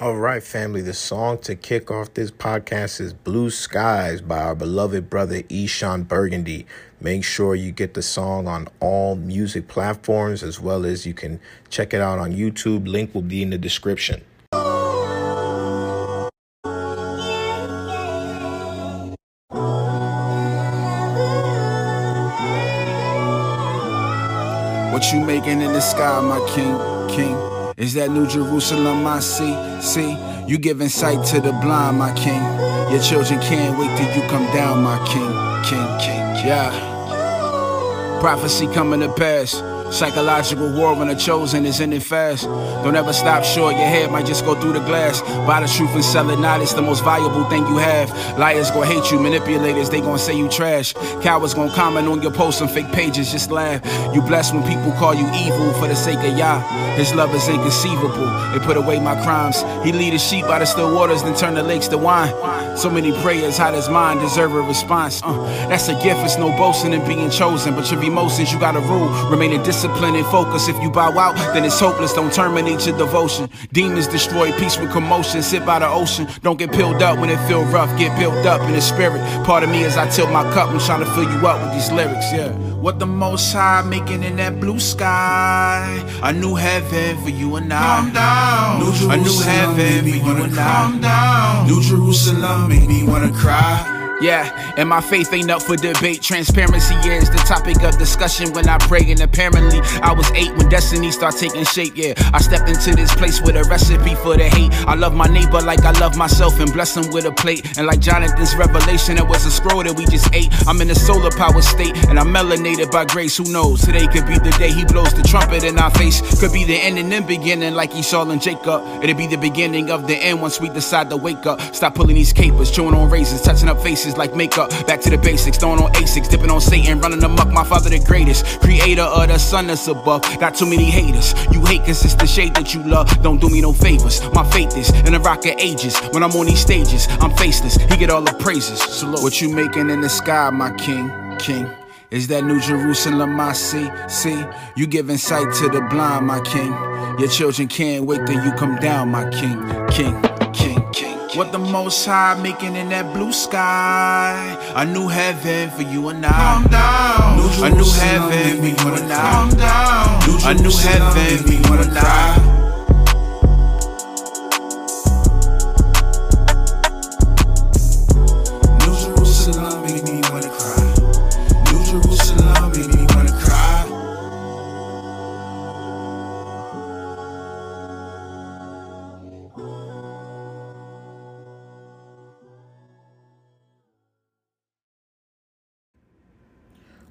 All right, family. The song to kick off this podcast is Blue Skies by our beloved brother Eshon Burgundy. Make sure you get the song on all music platforms as well as you can check it out on YouTube. Link will be in the description. What you making in the sky, my king, king? Is that New Jerusalem I see? See, you giving sight to the blind, my king. Your children can't wait till you come down, my king, king, king. Yeah. Prophecy coming to pass. Psychological war when the chosen is in it fast. Don't ever stop short, your head might just go through the glass. Buy the truth and sell it not, it's the most valuable thing you have. Liars gonna hate you, manipulators, they gonna say you trash. Cowards gonna comment on your posts on fake pages, just laugh. You blessed when people call you evil for the sake of Yah. His love is inconceivable, it put away my crimes. He lead his sheep by the still waters, then turn the lakes to wine. So many prayers, hot as mine, deserve a response. Uh, that's a gift, it's no boasting in being chosen. But your emotions, you gotta rule, remaining disciplined discipline and focus. If you bow out, then it's hopeless. Don't terminate your devotion. Demons destroy peace with commotion. Sit by the ocean. Don't get peeled up when it feel rough. Get built up in the spirit. Part of me as I tilt my cup. I'm trying to fill you up with these lyrics. Yeah. What the Most High making in that blue sky? A new heaven for you and I. Calm down. New Jerusalem, a new heaven for you and I. Calm down. New Jerusalem make me wanna cry. Yeah, and my faith ain't up for debate. Transparency is the topic of discussion when I pray. And apparently, I was eight when destiny start taking shape. Yeah, I stepped into this place with a recipe for the hate. I love my neighbor like I love myself and bless him with a plate. And like Jonathan's revelation, it was a scroll that we just ate. I'm in a solar power state and I'm melanated by grace. Who knows? Today could be the day he blows the trumpet in our face. Could be the end and then beginning like Esau and Jacob. It'll be the beginning of the end once we decide to wake up. Stop pulling these capers, chewing on razors, touching up faces like makeup. Back to the basics, throwing on Asics, dipping on Satan, running amok. My father, the greatest, creator of the sun that's above. Got too many haters. You hate cause it's the shade that you love. Don't do me no favors. My faith is in the rock of ages. When I'm on these stages, I'm faceless. He get all the praises. Salute. What you making in the sky, my king, king? Is that New Jerusalem I see? See, you giving sight to the blind, my king. Your children can't wait till you come down, my king, king, king, king. What the Most High making in that blue sky? A new heaven for you and I. Calm down. New a new heaven for you and I. Calm down. A new heaven for you and I.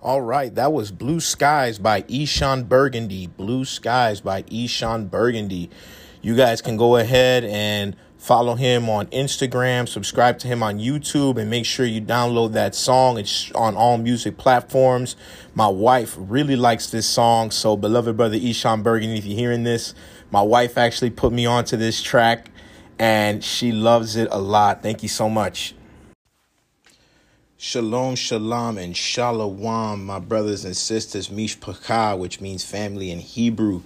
All right, that was Blue Skies by Eshon Burgundy. Blue Skies by Eshon Burgundy. You guys can go ahead and follow him on Instagram, subscribe to him on YouTube, and make sure you download that song. It's on all music platforms. My wife really likes this song, so beloved brother Eshon Burgundy, if you're hearing this, my wife actually put me onto this track, and she loves it a lot. Thank you so much. Shalom, shalom, and shalom, my brothers and sisters. Mishpachah, which means family in Hebrew.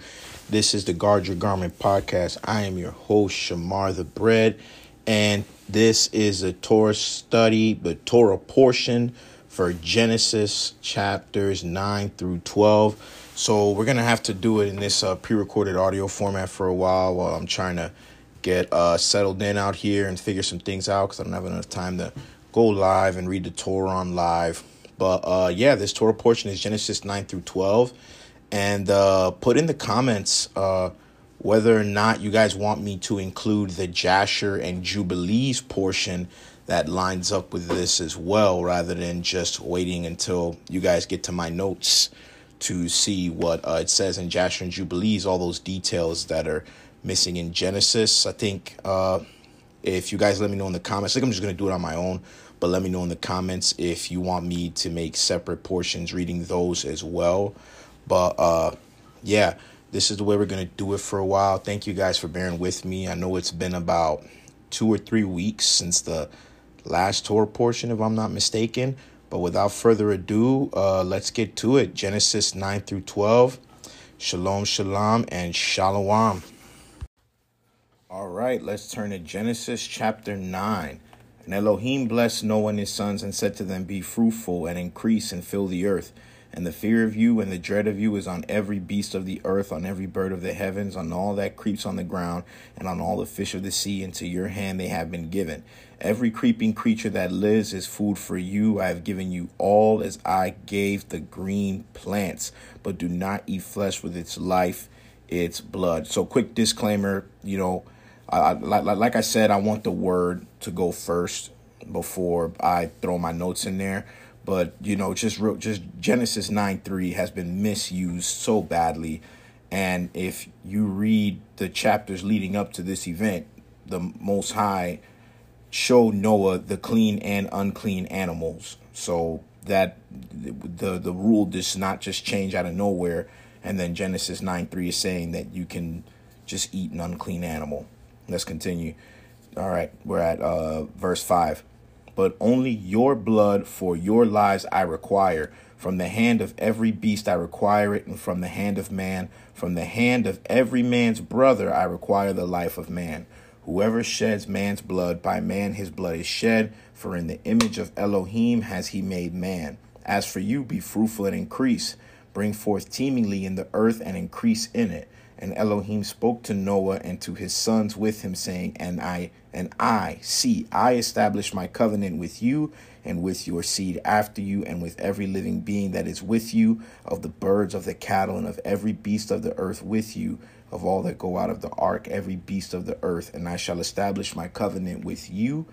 This is the Guard Your Garment podcast. I am your host, Shamar the Bread, and this is a Torah study, the Torah portion for Genesis chapters 9 through 12. So we're going to have to do it in this uh, pre recorded audio format for a while while I'm trying to get uh, settled in out here and figure some things out because I don't have enough time to go live and read the Torah on live. But uh, yeah, this Torah portion is Genesis 9 through 12. And uh, put in the comments uh, whether or not you guys want me to include the Jasher and Jubilees portion that lines up with this as well, rather than just waiting until you guys get to my notes to see what uh, it says in Jasher and Jubilees, all those details that are missing in Genesis. I think uh, if you guys let me know in the comments, I think I'm just going to do it on my own, but let me know in the comments if you want me to make separate portions reading those as well. But uh, yeah, this is the way we're going to do it for a while. Thank you guys for bearing with me. I know it's been about two or three weeks since the last Torah portion, if I'm not mistaken. But without further ado, uh, let's get to it. Genesis 9 through 12. Shalom, shalom, and shalom. All right, let's turn to Genesis chapter 9. And Elohim blessed Noah and his sons and said to them, Be fruitful and increase and fill the earth. And the fear of you and the dread of you is on every beast of the earth, on every bird of the heavens, on all that creeps on the ground, and on all the fish of the sea. Into your hand they have been given. Every creeping creature that lives is food for you. I have given you all as I gave the green plants, but do not eat flesh with its life, its blood. So, quick disclaimer you know, I, like, like I said, I want the word to go first before I throw my notes in there. But you know, just real, just Genesis nine three has been misused so badly, and if you read the chapters leading up to this event, the Most High showed Noah the clean and unclean animals, so that the the rule does not just change out of nowhere. And then Genesis nine three is saying that you can just eat an unclean animal. Let's continue. All right, we're at uh, verse 5. But only your blood for your lives I require. From the hand of every beast I require it, and from the hand of man, from the hand of every man's brother I require the life of man. Whoever sheds man's blood, by man his blood is shed, for in the image of Elohim has he made man. As for you, be fruitful and increase. Bring forth teemingly in the earth and increase in it. And Elohim spoke to Noah and to his sons with him, saying, And I, and I, see, I establish my covenant with you and with your seed after you, and with every living being that is with you, of the birds, of the cattle, and of every beast of the earth with you, of all that go out of the ark, every beast of the earth. And I shall establish my covenant with you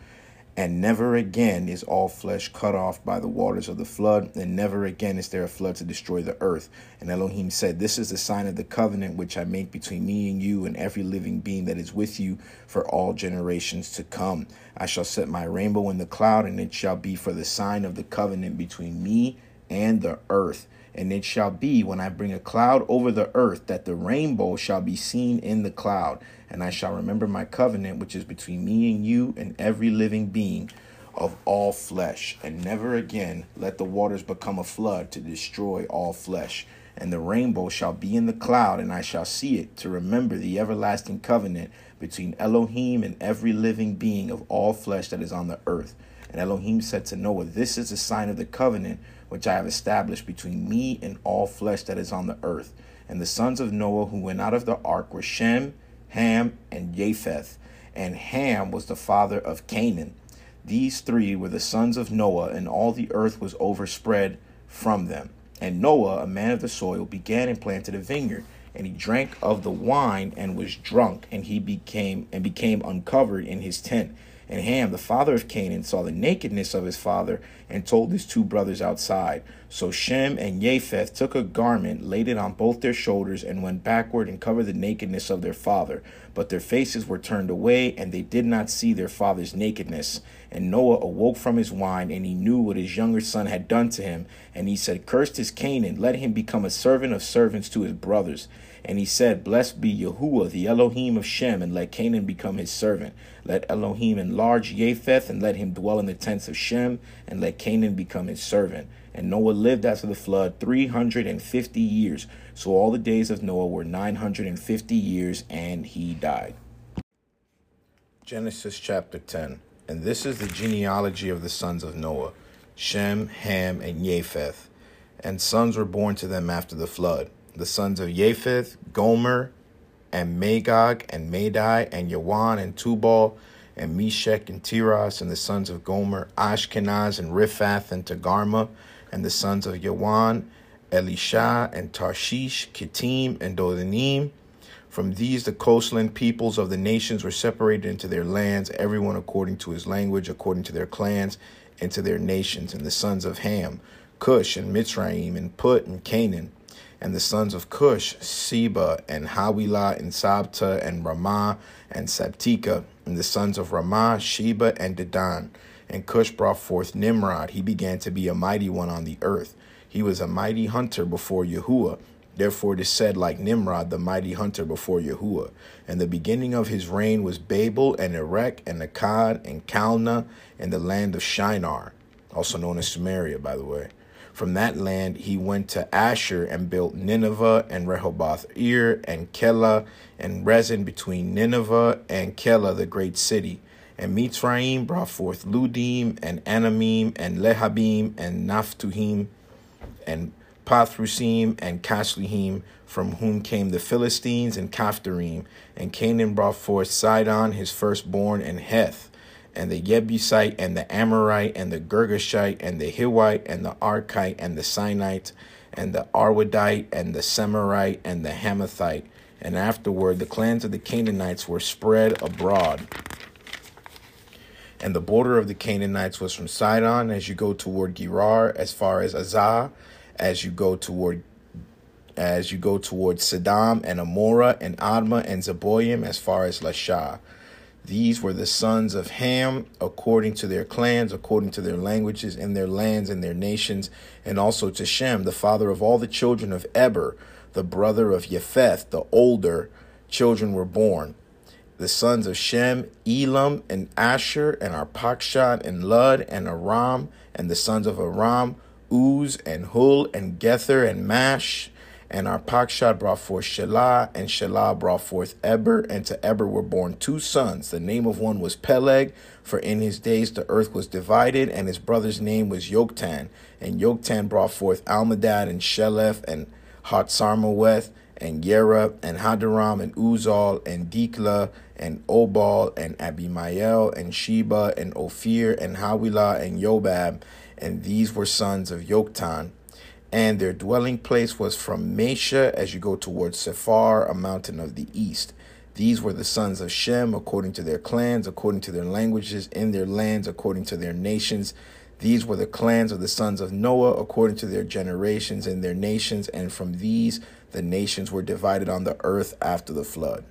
and never again is all flesh cut off by the waters of the flood, and never again is there a flood to destroy the earth. And Elohim said, This is the sign of the covenant which I make between me and you and every living being that is with you for all generations to come. I shall set my rainbow in the cloud, and it shall be for the sign of the covenant between me and the earth. And it shall be when I bring a cloud over the earth that the rainbow shall be seen in the cloud. And I shall remember my covenant, which is between me and you and every living being of all flesh. And never again let the waters become a flood to destroy all flesh. And the rainbow shall be in the cloud, and I shall see it to remember the everlasting covenant between Elohim and every living being of all flesh that is on the earth. And Elohim said to Noah, This is the sign of the covenant which I have established between me and all flesh that is on the earth. And the sons of Noah who went out of the ark were Shem, Ham, and Japheth. And Ham was the father of Canaan. These three were the sons of Noah, and all the earth was overspread from them. And Noah, a man of the soil, began and planted a vineyard, and he drank of the wine and was drunk, and he became and became uncovered in his tent. And Ham, the father of Canaan, saw the nakedness of his father and told his two brothers outside. So Shem and Japheth took a garment, laid it on both their shoulders, and went backward and covered the nakedness of their father. But their faces were turned away, and they did not see their father's nakedness. And Noah awoke from his wine, and he knew what his younger son had done to him. And he said, Cursed is Canaan, let him become a servant of servants to his brothers. And he said, Blessed be Yahuwah, the Elohim of Shem, and let Canaan become his servant. Let Elohim enlarge Japheth, and let him dwell in the tents of Shem, and let Canaan become his servant. And Noah lived after the flood 350 years. So all the days of Noah were 950 years, and he died. Genesis chapter 10. And this is the genealogy of the sons of Noah Shem, Ham, and Japheth. And sons were born to them after the flood the sons of Japheth, Gomer, and Magog, and Madai, and Yawan, and Tubal, and Meshech, and Tiras, and the sons of Gomer, Ashkenaz, and Riphath, and Togarmah, and the sons of Yawan, Elisha, and Tarshish, Kittim, and Dodanim. From these, the coastland peoples of the nations were separated into their lands, everyone according to his language, according to their clans, into their nations. And the sons of Ham, Cush, and Mitzrayim, and Put, and Canaan and the sons of Cush, Seba, and Hawilah, and Sabta, and Ramah, and Sabtika, and the sons of Ramah, Sheba, and Dedan. And Cush brought forth Nimrod. He began to be a mighty one on the earth. He was a mighty hunter before Yahuwah. Therefore it is said, like Nimrod, the mighty hunter before Yahuwah. And the beginning of his reign was Babel, and Erech, and Akkad, and Calneh, and the land of Shinar, also known as Sumeria, by the way. From that land he went to Asher and built Nineveh and Rehoboth Ir and Kelah and Resen between Nineveh and Kelah, the great city. And Mitzrayim brought forth Ludim and Anamim and Lehabim and Naphtuhim and Pathrusim and Casluhim, from whom came the Philistines and Caphtorim. And Canaan brought forth Sidon, his firstborn, and Heth, and the Jebusite, and the Amorite, and the Girgashite, and the Hivite, and the Arkite, and the Sinite, and the Arwadite, and the Semirite, and the Hamathite. And afterward the clans of the Canaanites were spread abroad. And the border of the Canaanites was from Sidon as you go toward Gerar, as far as Azah, as you go toward as you go towards Sedom and Amorah and Admah and Zeboim as far as Lasha. These were the sons of Ham according to their clans, according to their languages, and their lands and their nations, and also to Shem, the father of all the children of Eber, the brother of Japheth, the older children were born. The sons of Shem, Elam and Asher, and Arpachshad and Lud and Aram, and the sons of Aram, Uz and Hul and Gether and Mash. And Arpachshad brought forth Shelah, and Shelah brought forth Eber, and to Eber were born two sons. The name of one was Peleg, for in his days the earth was divided, and his brother's name was Yoktan. And Yoktan brought forth Almadad, and Sheleph, and Hatsarmaweth, and Yera, and Hadaram, and Uzal, and Dikla, and Obal, and Abimael, and Sheba, and Ophir, and Hawilah, and Yobab. And these were sons of Yoktan and their dwelling place was from Mesha as you go towards Sephar, a mountain of the east. These were the sons of Shem according to their clans, according to their languages, in their lands, according to their nations. These were the clans of the sons of Noah according to their generations and their nations, and from these the nations were divided on the earth after the flood.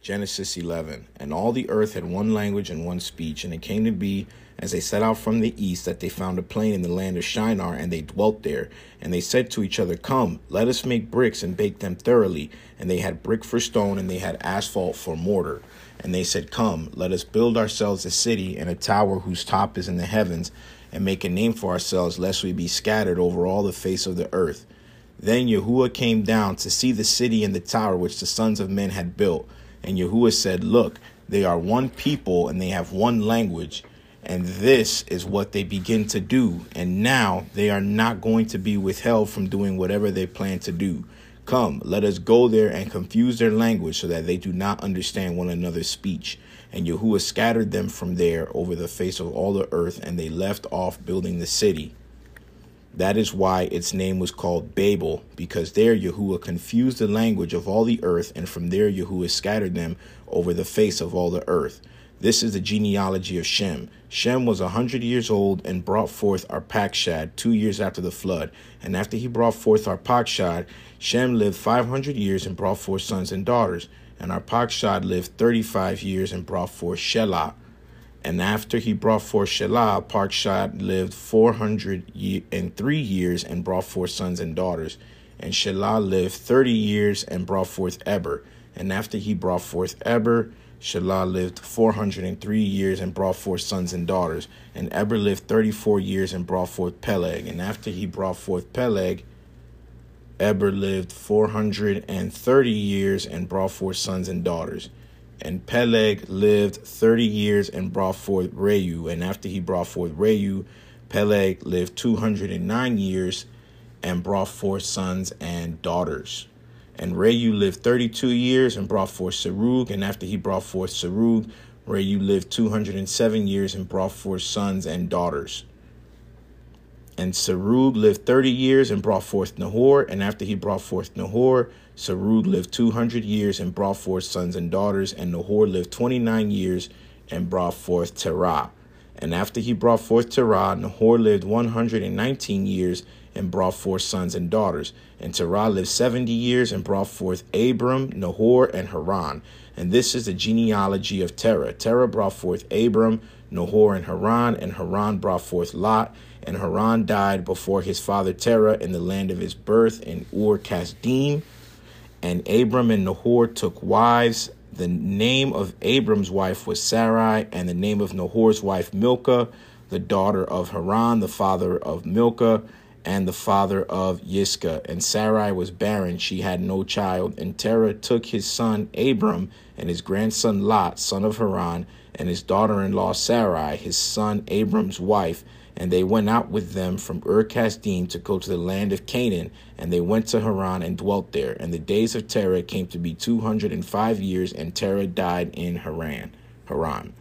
Genesis 11 And all the earth had one language and one speech, and it came to be as they set out from the east that they found a plain in the land of Shinar, and they dwelt there. And they said to each other, Come, let us make bricks and bake them thoroughly. And they had brick for stone, and they had asphalt for mortar. And they said, Come, let us build ourselves a city and a tower whose top is in the heavens, and make a name for ourselves, lest we be scattered over all the face of the earth. Then Yahuwah came down to see the city and the tower which the sons of men had built. And Yahuwah said, Look, they are one people, and they have one language and this is what they begin to do. And now they are not going to be withheld from doing whatever they plan to do. Come, let us go there and confuse their language so that they do not understand one another's speech. And Yahuwah scattered them from there over the face of all the earth, and they left off building the city. That is why its name was called Babel, because there Yahuwah confused the language of all the earth, and from there Yahuwah scattered them over the face of all the earth. This is the genealogy of Shem. Shem was a hundred years old and brought forth Arpachshad two years after the flood. And after he brought forth Arpachshad, Shem lived five hundred years and brought forth sons and daughters. And Arpachshad lived thirty-five years and brought forth Shelah. And after he brought forth Shelah, Arpachshad lived four hundred and three years and brought forth sons and daughters. And Shelah lived thirty years and brought forth Eber. And after he brought forth Eber, Shelah lived 403 years and brought forth sons and daughters. And Eber lived 34 years and brought forth Peleg. And after he brought forth Peleg, Eber lived 430 years and brought forth sons and daughters. And Peleg lived 30 years and brought forth Reu. And after he brought forth Reu, Peleg lived 209 years and brought forth sons and daughters. And Reu lived 32 years and brought forth Serug. And after he brought forth Serug, Reu lived 207 years and brought forth sons and daughters. And Serug lived 30 years and brought forth Nahor. And after he brought forth Nahor, Serug lived 200 years and brought forth sons and daughters. And Nahor lived 29 years and brought forth Terah. And after he brought forth Terah, Nahor lived 119 years and brought forth sons and daughters. And Terah lived seventy years and brought forth Abram, Nahor, and Haran. And this is the genealogy of Terah. Terah brought forth Abram, Nahor, and Haran, and Haran brought forth Lot. And Haran died before his father Terah in the land of his birth in Ur Kasdim. And Abram and Nahor took wives. The name of Abram's wife was Sarai, and the name of Nahor's wife Milcah. the daughter of Haran, the father of Milcah, and the father of Yiscah. And Sarai was barren, she had no child. And Terah took his son Abram and his grandson Lot, son of Haran, and his daughter in law Sarai, his son Abram's wife. And they went out with them from Ur Kasdim to go to the land of Canaan. And they went to Haran and dwelt there. And the days of Terah came to be two hundred and five years, and Terah died in Haran. Haran.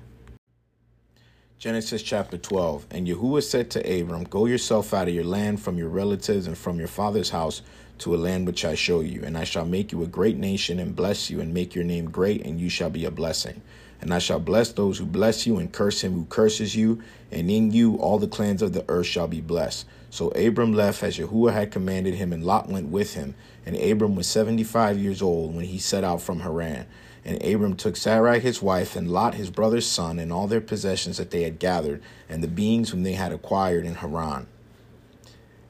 Genesis chapter 12. And Yahuwah said to Abram, Go yourself out of your land, from your relatives, and from your father's house to a land which I show you. And I shall make you a great nation, and bless you, and make your name great, and you shall be a blessing. And I shall bless those who bless you, and curse him who curses you. And in you all the clans of the earth shall be blessed. So Abram left as Yahuwah had commanded him, and Lot went with him. And Abram was seventy five years old when he set out from Haran. And Abram took Sarai his wife, and Lot his brother's son, and all their possessions that they had gathered, and the beings whom they had acquired in Haran.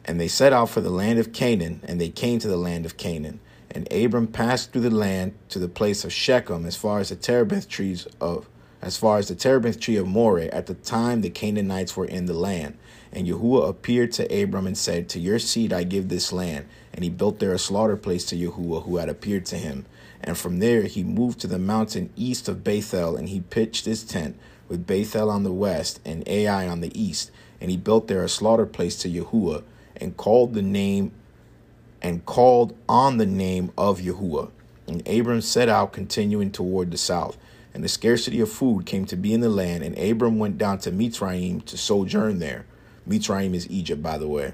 And they set out for the land of Canaan, and they came to the land of Canaan. And Abram passed through the land to the place of Shechem, as far as the terebinth trees of as far as the terebinth tree of Moreh, at the time the Canaanites were in the land. And Yahuwah appeared to Abram and said, To your seed I give this land. And he built there a slaughter place to Yahuwah, who had appeared to him. And from there he moved to the mountain east of Bethel, and he pitched his tent with Bethel on the west and Ai on the east. And he built there a slaughter place to Yahuwah, and called the name and called on the name of Yahuwah. And Abram set out, continuing toward the south. And the scarcity of food came to be in the land, and Abram went down to Mitzrayim to sojourn there. Mitzrayim is Egypt, by the way.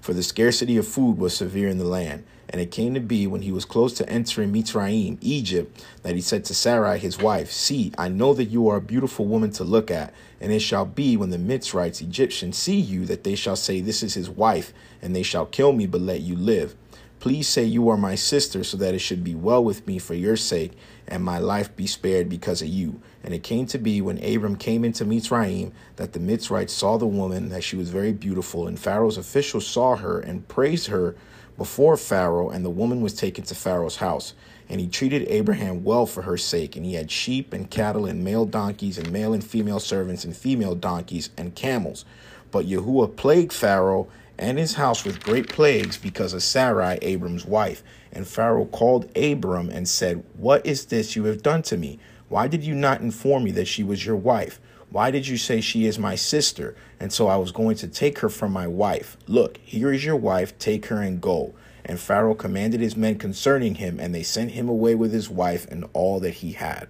For the scarcity of food was severe in the land. And it came to be when he was close to entering Mitzrayim, Egypt, that he said to Sarai his wife, See, I know that you are a beautiful woman to look at, and it shall be when the Mitzrites, Egyptians, see you, that they shall say, This is his wife, and they shall kill me, but let you live. Please say you are my sister, so that it should be well with me for your sake, and my life be spared because of you. And it came to be when Abram came into Mitzrayim that the Mitzrites saw the woman, that she was very beautiful, and Pharaoh's officials saw her and praised her before Pharaoh, and the woman was taken to Pharaoh's house. And he treated Abraham well for her sake, and he had sheep and cattle and male donkeys and male and female servants and female donkeys and camels. But Yahuwah plagued Pharaoh and his house with great plagues because of Sarai, Abram's wife. And Pharaoh called Abram and said, What is this you have done to me? Why did you not inform me that she was your wife? Why did you say she is my sister? And so I was going to take her from my wife. Look, here is your wife, take her and go. And Pharaoh commanded his men concerning him, and they sent him away with his wife and all that he had.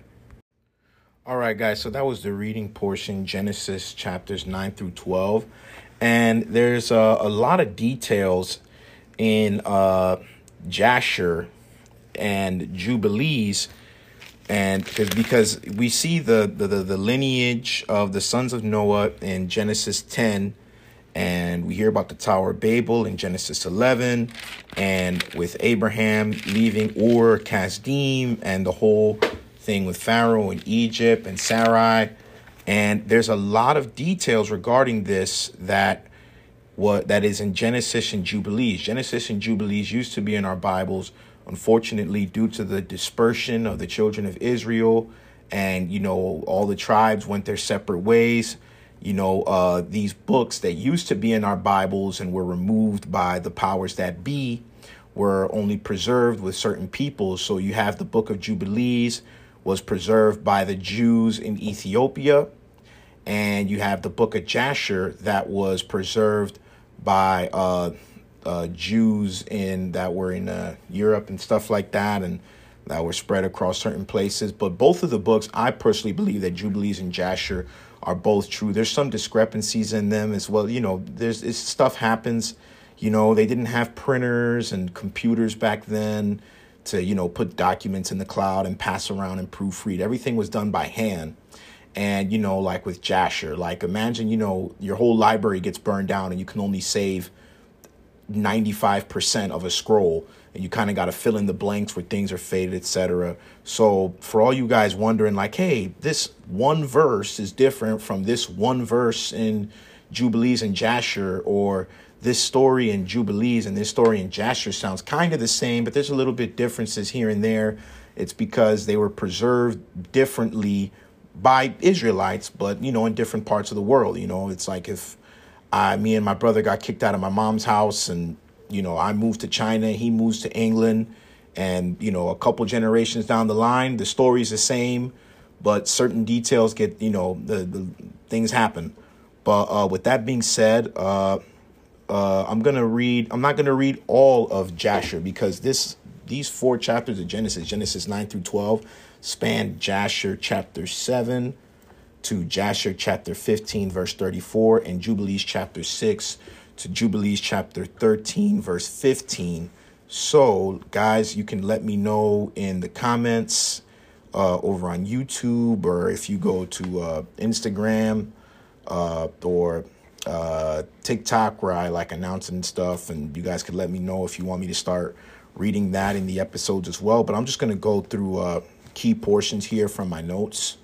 All right, guys, so that was the reading portion, Genesis chapters 9 through 12. And there's uh, a lot of details in uh, Jasher and Jubilees and because we see the, the the lineage of the sons of Noah in Genesis 10 and we hear about the Tower of Babel in Genesis 11 and with Abraham leaving Ur Kasdim and the whole thing with Pharaoh in Egypt and Sarai. And there's a lot of details regarding this that what that is in Genesis and Jubilees. Genesis and Jubilees used to be in our Bibles Unfortunately, due to the dispersion of the children of Israel, and you know, all the tribes went their separate ways. You know, uh, these books that used to be in our Bibles and were removed by the powers that be were only preserved with certain peoples. So you have the book of Jubilees was preserved by the Jews in Ethiopia, and you have the book of Jasher that was preserved by uh, uh, Jews in that were in uh, Europe and stuff like that, and that were spread across certain places. But both of the books, I personally believe that Jubilees and Jasher are both true. There's some discrepancies in them as well. You know, there's stuff happens. You know, they didn't have printers and computers back then to you know put documents in the cloud and pass around and proofread. Everything was done by hand. And you know, like with Jasher, like imagine you know your whole library gets burned down and you can only save 95% of a scroll and you kind of got to fill in the blanks where things are faded etc so for all you guys wondering like hey this one verse is different from this one verse in jubilees and jasher or this story in jubilees and this story in jasher sounds kind of the same but there's a little bit differences here and there it's because they were preserved differently by Israelites, but you know, in different parts of the world. You know, it's like if I, me and my brother got kicked out of my mom's house, and you know, I moved to China, he moves to England, and you know, a couple generations down the line, the story's the same, but certain details get, you know, the, the things happen. But uh, with that being said, uh, uh, I'm gonna read. I'm not gonna read all of Jasher because this these four chapters of Genesis, Genesis nine through twelve, span Jasher chapter seven to Jasher chapter 15, verse 34, and Jubilees chapter 6 to Jubilees chapter 13, verse 15. So, guys, you can let me know in the comments uh, over on YouTube or if you go to uh, Instagram uh, or uh, TikTok where I like announcing stuff, and you guys could let me know if you want me to start reading that in the episodes as well. But I'm just going to go through uh, key portions here from my notes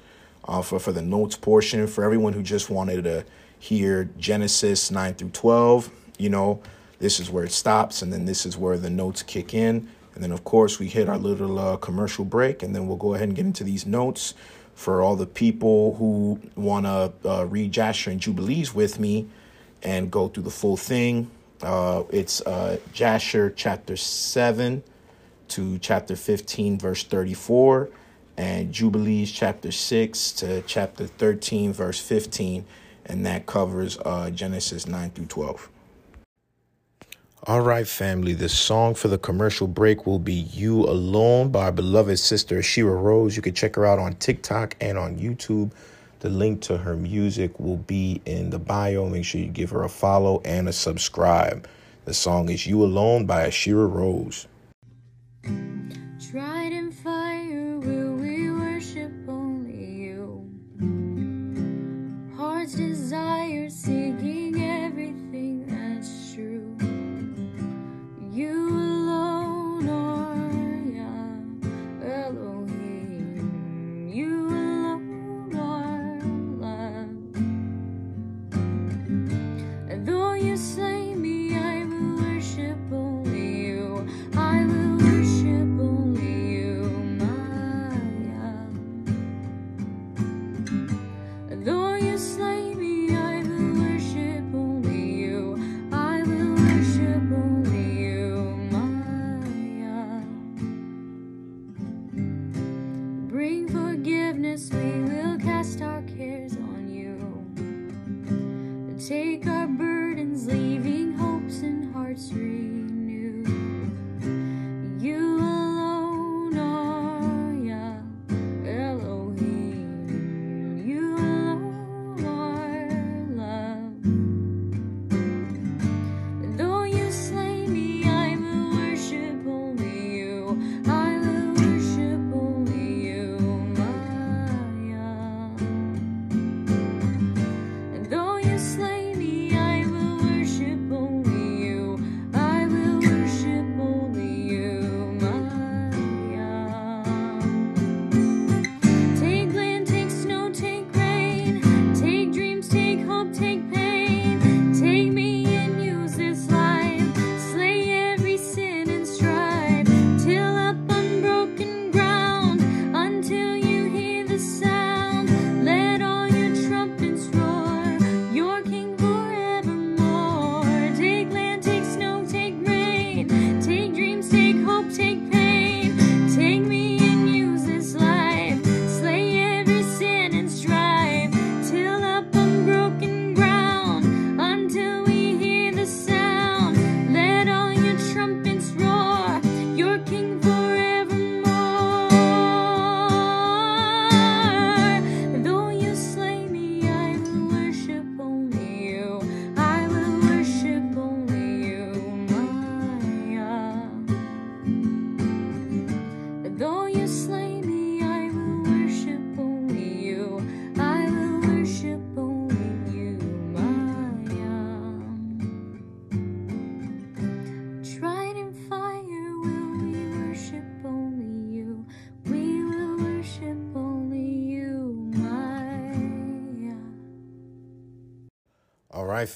uh, for, for the notes portion. For everyone who just wanted to hear Genesis 9 through 12, you know, this is where it stops, and then this is where the notes kick in. And then, of course, we hit our little uh, commercial break, and then we'll go ahead and get into these notes for all the people who want to uh, read Jasher and Jubilees with me and go through the full thing. Uh, it's uh, Jasher chapter 7 to chapter 15, verse 34 and Jubilees chapter 6 to chapter 13, verse 15, and that covers uh, Genesis 9 through 12. All right, family. The song for the commercial break will be You Alone by our beloved sister Shira Rose. You can check her out on TikTok and on YouTube. The link to her music will be in the bio. Make sure you give her a follow and a subscribe. The song is You Alone by Ashirah Rose.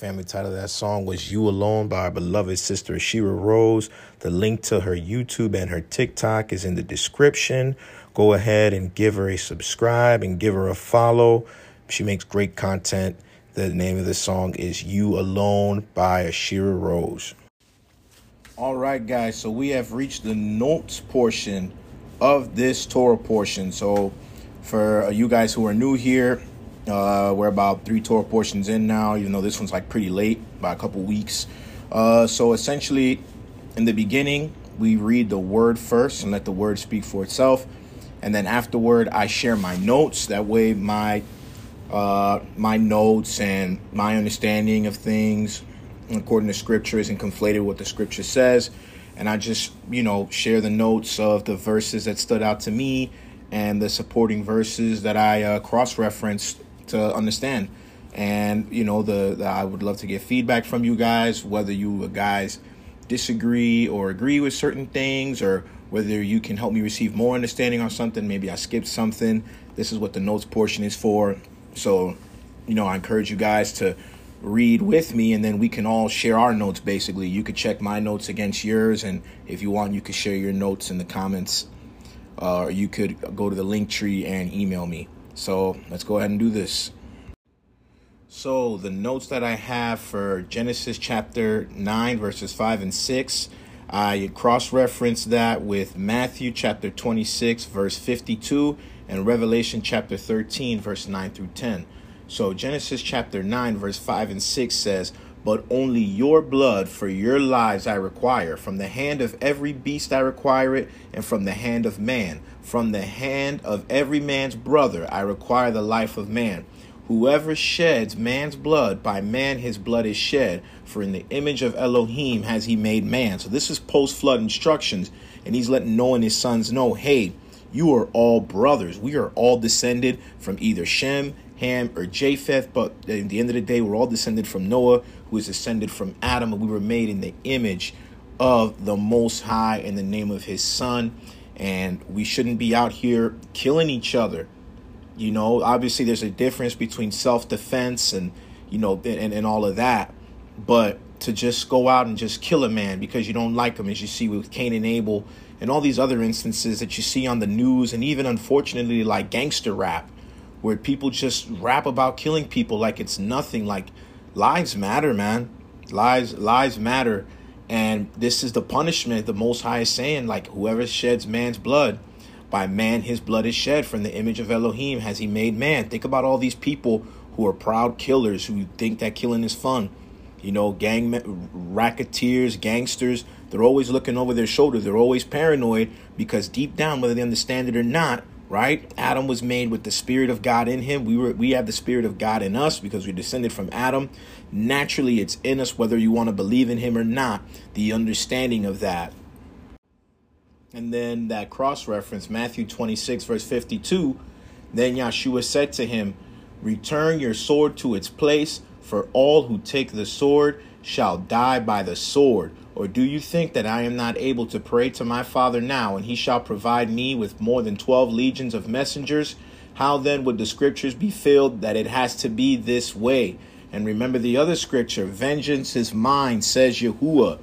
Family. Title of that song was You Alone by our beloved sister Ashirah Rose. The link to her YouTube and her TikTok is in the description. Go ahead and give her a subscribe and give her a follow. She makes great content. The name of the song is You Alone by Ashirah Rose. All right, guys. So we have reached the notes portion of this Torah portion. So for you guys who are new here, uh, we're about three Torah portions in now, even though this one's like pretty late by a couple weeks. Uh, so essentially, in the beginning, we read the word first and let the word speak for itself. And then afterward, I share my notes. That way, my uh, my notes and my understanding of things according to scripture isn't conflated with what the scripture says. And I just, you know, share the notes of the verses that stood out to me and the supporting verses that I uh, cross referenced to understand. And, you know, the, the I would love to get feedback from you guys, whether you guys disagree or agree with certain things or whether you can help me receive more understanding on something. Maybe I skipped something. This is what the notes portion is for. So, you know, I encourage you guys to read with me and then we can all share our notes basically. You could check my notes against yours and if you want you could share your notes in the comments uh, or you could go to the link tree and email me. So let's go ahead and do this. So the notes that I have for Genesis chapter 9 verses 5 and 6 I cross reference that with Matthew chapter 26, verse 52, and Revelation chapter 13, verse 9 through 10. So Genesis chapter 9, verse 5 and 6 says, But only your blood for your lives I require. From the hand of every beast I require it, and from the hand of man. From the hand of every man's brother I require the life of man. Whoever sheds man's blood, by man his blood is shed. For in the image of Elohim has he made man. So this is post flood instructions. And he's letting Noah and his sons know hey, you are all brothers. We are all descended from either Shem, Ham, or Japheth. But at the end of the day, we're all descended from Noah, who is descended from Adam. And we were made in the image of the Most High in the name of his Son. And we shouldn't be out here killing each other you know, obviously there's a difference between self defense and you know and, and all of that. But to just go out and just kill a man because you don't like him, as you see with Cain and Abel and all these other instances that you see on the news, and even unfortunately like gangster rap, where people just rap about killing people like it's nothing. Like lives matter, man. Lives lives matter, and this is the punishment the Most High is saying. Like whoever sheds man's blood by man, his blood is shed. From the image of Elohim has he made man. Think about all these people who are proud killers who think that killing is fun. You know, gang racketeers, gangsters, they're always looking over their shoulder. They're always paranoid because deep down, whether they understand it or not, right? Adam was made with the spirit of God in him. We were we have the spirit of God in us because we're descended from Adam. Naturally, it's in us whether you want to believe in him or not. The understanding of that. And then that cross reference, Matthew 26, verse 52. Then Yeshua said to him, Return your sword to its place, for all who take the sword shall die by the sword. Or do you think that I am not able to pray to my Father now, and he shall provide me with more than twelve legions of messengers? How then would the scriptures be filled that it has to be this way? And remember the other scripture, vengeance is mine, says Yahuwah.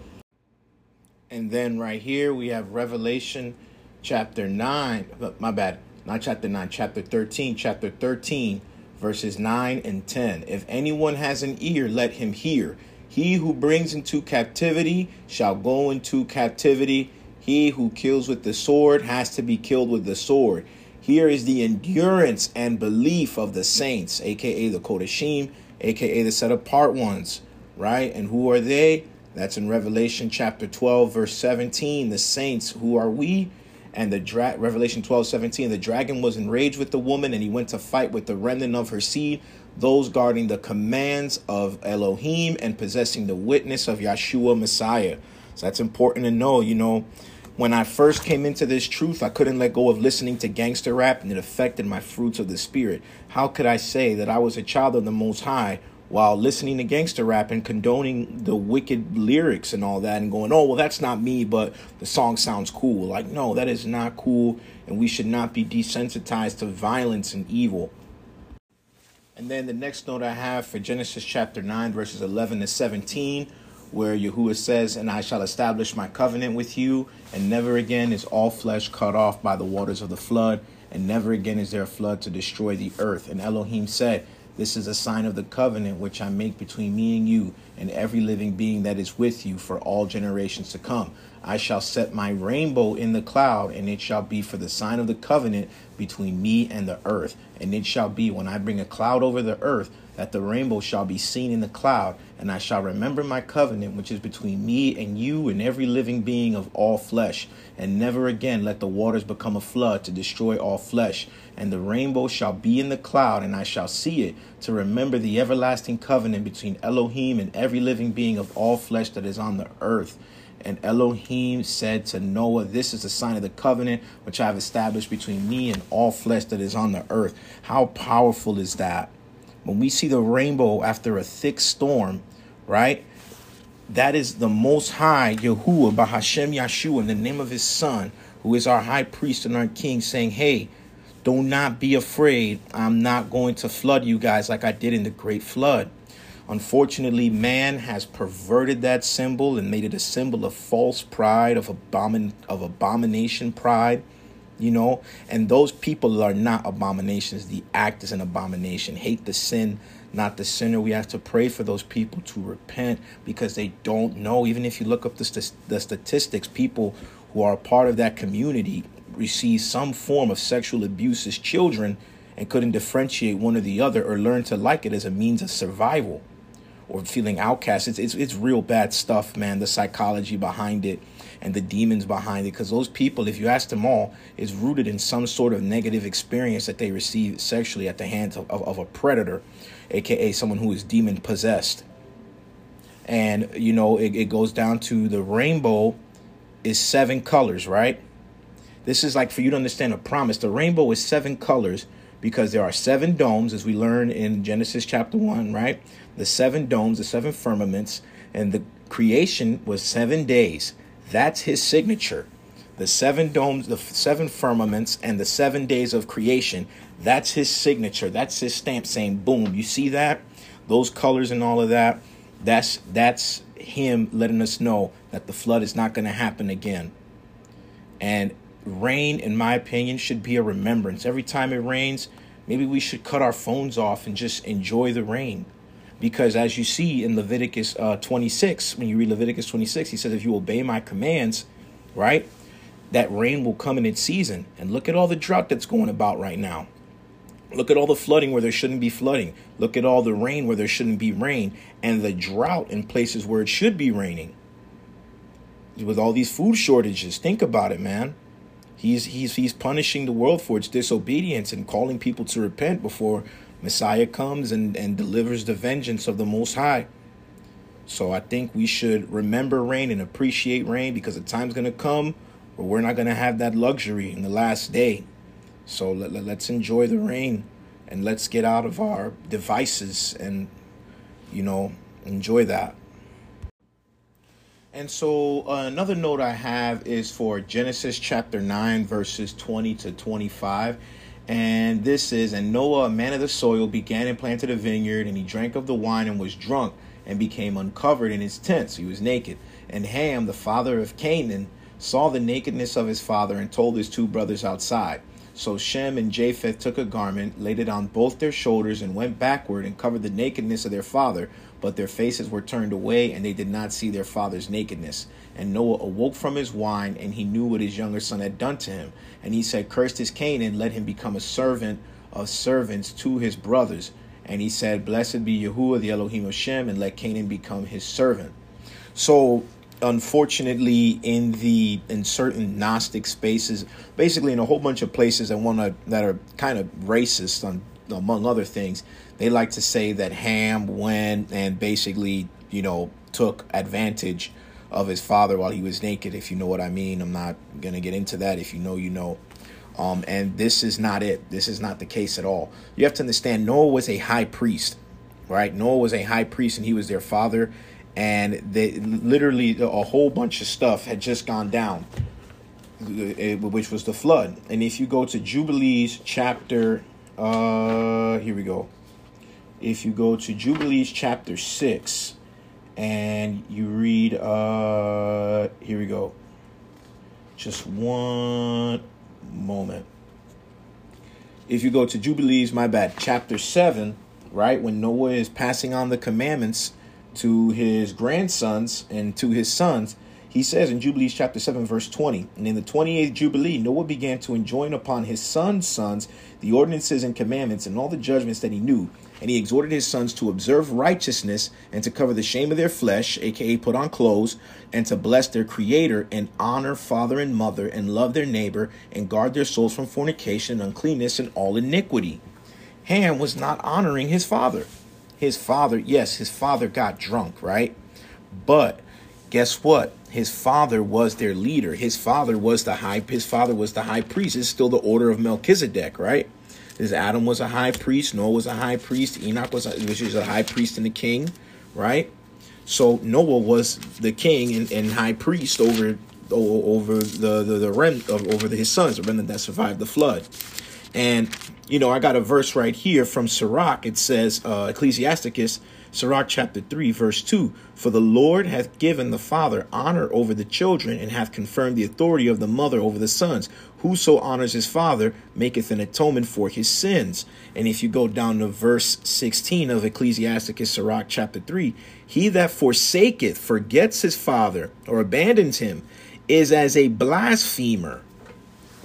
And then right here we have Revelation chapter 9. Uh, my bad. Not chapter 9, chapter 13. Chapter 13, verses 9 and 10. If anyone has an ear, let him hear. He who brings into captivity shall go into captivity. He who kills with the sword has to be killed with the sword. Here is the endurance and belief of the saints, aka the Kodashim, aka the set apart ones, right? And who are they? That's in Revelation chapter 12, verse 17. The saints, who are we? And the dra- Revelation 12, 17, the dragon was enraged with the woman, and he went to fight with the remnant of her seed, those guarding the commands of Elohim and possessing the witness of Yeshua Messiah. So that's important to know. You know, when I first came into this truth, I couldn't let go of listening to gangster rap, and it affected my fruits of the spirit. How could I say that I was a child of the Most High while listening to gangster rap and condoning the wicked lyrics and all that and going, oh, well, that's not me, but the song sounds cool. Like, no, that is not cool. And we should not be desensitized to violence and evil. And then the next note I have for Genesis chapter 9, verses 11 to 17, where Yahuwah says, And I shall establish my covenant with you, and never again is all flesh cut off by the waters of the flood, and never again is there a flood to destroy the earth. And Elohim said, This is a sign of the covenant which I make between me and you, and every living being that is with you for all generations to come. I shall set my rainbow in the cloud, and it shall be for the sign of the covenant between me and the earth. And it shall be when I bring a cloud over the earth that the rainbow shall be seen in the cloud, and I shall remember my covenant which is between me and you and every living being of all flesh. And never again let the waters become a flood to destroy all flesh. And the rainbow shall be in the cloud, and I shall see it, to remember the everlasting covenant between Elohim and every living being of all flesh that is on the earth. And Elohim said to Noah, This is the sign of the covenant which I have established between me and all flesh that is on the earth. How powerful is that? When we see the rainbow after a thick storm, right? That is the most high Yahuwah Bahashem Yahshua in the name of his son, who is our high priest and our king, saying, Hey, do not be afraid. I'm not going to flood you guys like I did in the great flood. Unfortunately, man has perverted that symbol and made it a symbol of false pride, of abomin of abomination pride, you know. And those people are not abominations. The act is an abomination. Hate the sin, not the sinner. We have to pray for those people to repent because they don't know. Even if you look up the, st- the statistics, people who are a part of that community receive some form of sexual abuse as children and couldn't differentiate one or the other or learn to like it as a means of survival or feeling outcast. It's, it's, it's real bad stuff, man. The psychology behind it and the demons behind it. Because those people, if you ask them all, is rooted in some sort of negative experience that they received sexually at the hands of, of, of a predator, aka someone who is demon possessed. And, you know, it, it goes down to the rainbow is seven colors, right? This is like for you to understand a promise. The rainbow is seven colors because there are seven domes, as we learn in Genesis chapter 1, right? The seven domes, the seven firmaments, and the creation was seven days. That's his signature. The seven domes, the seven firmaments, and the seven days of creation. That's his signature. That's his stamp saying, boom. You see that? Those colors and all of that. That's that's him letting us know that the flood is not going to happen again. And rain, in my opinion, should be a remembrance. Every time it rains, maybe we should cut our phones off and just enjoy the rain. Because as you see in Leviticus uh, 26, when you read Leviticus 26, he says, If you obey my commands, right, that rain will come in its season. And look at all the drought that's going about right now. Look at all the flooding where there shouldn't be flooding. Look at all the rain where there shouldn't be rain. And the drought in places where it should be raining. With all these food shortages, think about it, man. He's he's he's punishing the world for its disobedience and calling people to repent before Messiah comes and, and delivers the vengeance of the Most High. So I think we should remember rain and appreciate rain because the time's gonna come where we're not gonna have that luxury in the last day. So let, let, let's enjoy the rain and let's get out of our devices and you know enjoy that. And so uh, another note I have is for Genesis chapter 9, verses 20 to 25. And this is, and Noah, a man of the soil, began and planted a vineyard, and he drank of the wine and was drunk, and became uncovered in his tent. So he was naked. And Ham, the father of Canaan, saw the nakedness of his father and told his two brothers outside. So Shem and Japheth took a garment, laid it on both their shoulders, and went backward and covered the nakedness of their father. But their faces were turned away, and they did not see their father's nakedness. And Noah awoke from his wine, and he knew what his younger son had done to him. And he said, Cursed is Canaan, let him become a servant of servants to his brothers. And he said, Blessed be Yahuwah, the Elohim of Shem, and let Canaan become his servant. So unfortunately in the in certain gnostic spaces basically in a whole bunch of places that want to that are kind of racist on among other things they like to say that ham went and basically you know took advantage of his father while he was naked if you know what i mean. I'm not gonna get into that. If you know you know. Um, and this is not it. This is not the case at all. You have to understand noah was a high priest right? Noah was a high priest and he was their father. And they literally a whole bunch of stuff had just gone down which was the flood. And if you go to jubilees chapter uh here we go. If you go to Jubilees chapter 6 and you read, uh, here we go. Just one moment. If you go to Jubilees, my bad, chapter 7, right, when Noah is passing on the commandments to his grandsons and to his sons, he says in Jubilees chapter 7, verse 20, and in the 28th Jubilee, Noah began to enjoin upon his sons' sons the ordinances and commandments and all the judgments that he knew. And he exhorted his sons to observe righteousness and to cover the shame of their flesh, aka put on clothes, and to bless their creator and honor father and mother and love their neighbor and guard their souls from fornication, uncleanness, and all iniquity. Ham was not honoring his father. His father, yes, his father got drunk, right? But guess what? His father was their leader. His father was the high his father was the high priest. It's still the order of Melchizedek, right? This Adam was a high priest, Noah was a high priest, Enoch was a, which is a high priest and the king, right? So Noah was the king and, and high priest over over the the, the of over his sons, the remnant that survived the flood. And you know, I got a verse right here from Sirach. It says, uh, Ecclesiasticus, Sirach chapter 3, verse 2 For the Lord hath given the father honor over the children, and hath confirmed the authority of the mother over the sons. Whoso honors his father maketh an atonement for his sins. And if you go down to verse 16 of Ecclesiasticus, Sirach chapter 3, he that forsaketh, forgets his father, or abandons him, is as a blasphemer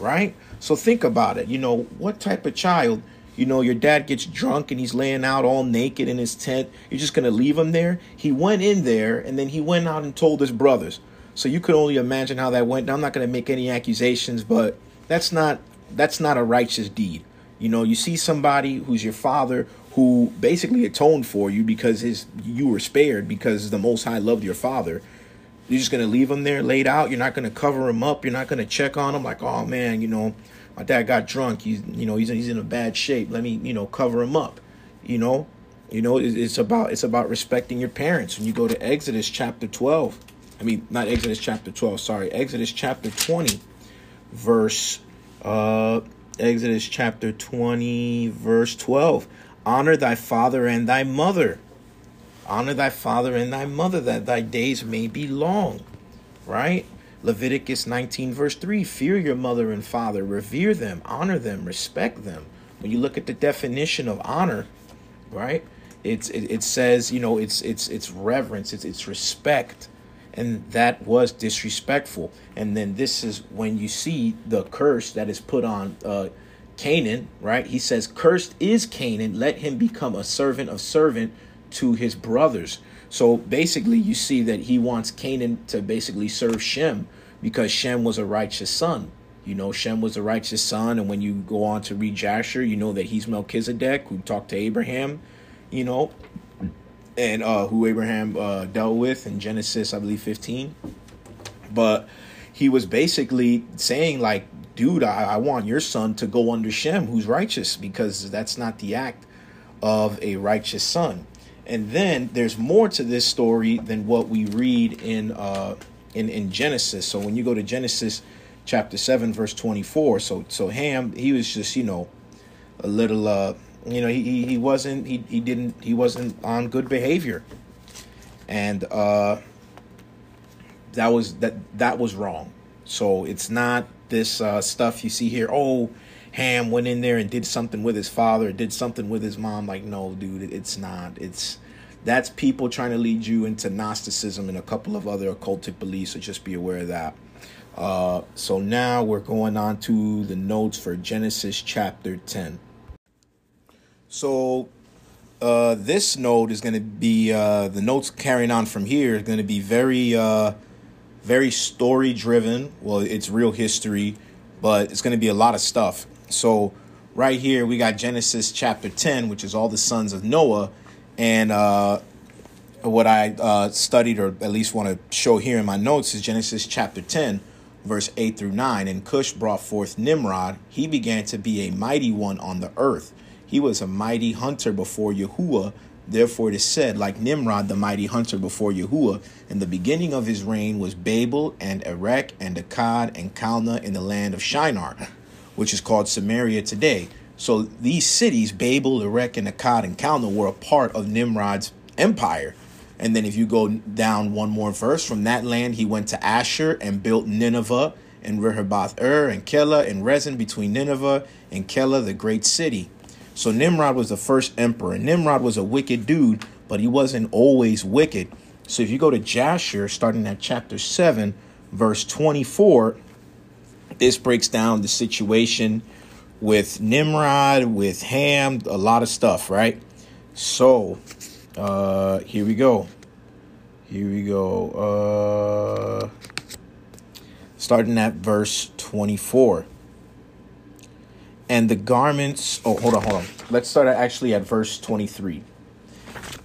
right? So think about it. You know, what type of child, you know, your dad gets drunk and he's laying out all naked in his tent. You're just going to leave him there? He went in there and then he went out and told his brothers. So you could only imagine how that went. Now, I'm not going to make any accusations, but that's not that's not a righteous deed. You know, you see somebody who's your father who basically atoned for you because his you were spared because the most high loved your father you're just gonna leave him there laid out. You're not gonna cover him up. You're not gonna check on him like, oh man, you know, my dad got drunk. He's you know he's he's in a bad shape. Let me you know cover him up. You know, you know it- it's about it's about respecting your parents. When you go to Exodus chapter 12, I mean not Exodus chapter 12. Sorry, Exodus chapter 20, verse uh Exodus chapter 20, verse 12. Honor thy father and thy mother. Honor thy father and thy mother, that thy days may be long. Right? Leviticus 19, verse 3 Fear your mother and father, revere them, honor them, respect them. When you look at the definition of honor, right? It's it, it says, you know, it's it's it's reverence, it's it's respect. And that was disrespectful. And then this is when you see the curse that is put on uh Canaan, right? He says, Cursed is Canaan, let him become a servant of servant to his brothers. So basically, you see that he wants Canaan to basically serve Shem because Shem was a righteous son. You know, Shem was a righteous son. And when you go on to read Jasher, you know that he's Melchizedek who talked to Abraham, you know, and uh, who Abraham uh, dealt with in Genesis, I believe, 15. But he was basically saying, like, dude, I, I want your son to go under Shem, who's righteous, because that's not the act of a righteous son. And then there's more to this story than what we read in uh in, in Genesis. So when you go to Genesis chapter 7 verse 24, so so Ham, he was just, you know, a little uh you know, he he, he wasn't he, he didn't he wasn't on good behavior. And uh that was that that was wrong. So it's not this uh stuff you see here, oh Ham went in there and did something with his father, did something with his mom. Like, no, dude, it's not. It's that's people trying to lead you into Gnosticism and a couple of other occultic beliefs. So just be aware of that. Uh, so now we're going on to the notes for Genesis chapter 10. So uh, this note is going to be uh, the notes carrying on from here is going to be very, uh, very story driven. Well, it's real history, but it's going to be a lot of stuff. So right here we got Genesis chapter 10, which is all the sons of Noah, and uh, what I uh, studied or at least want to show here in my notes is Genesis chapter 10, verse 8 through 9. And Cush brought forth Nimrod. He began to be a mighty one on the earth. He was a mighty hunter before Yahuwah. Therefore it is said, like Nimrod, the mighty hunter before Yahuwah. And the beginning of his reign was Babel and Erech and Akkad and Calneh in the land of Shinar, which is called Sumeria today. So these cities, Babel, Erech, and Akkad and Calneh, were a part of Nimrod's empire. And then if you go down one more verse, from that land he went to Asher and built Nineveh and Rehoboth Ur and Kelah and Resen between Nineveh and Kelah, the great city. So Nimrod was the first emperor. Nimrod was a wicked dude, but he wasn't always wicked. So if you go to Jasher, starting at chapter 7, verse 24, this breaks down the situation with Nimrod, with Ham, a lot of stuff, right? So uh here we go. Here we go. Uh starting at verse 24. And the garments, oh, hold on, hold on. Let's start actually at verse 23.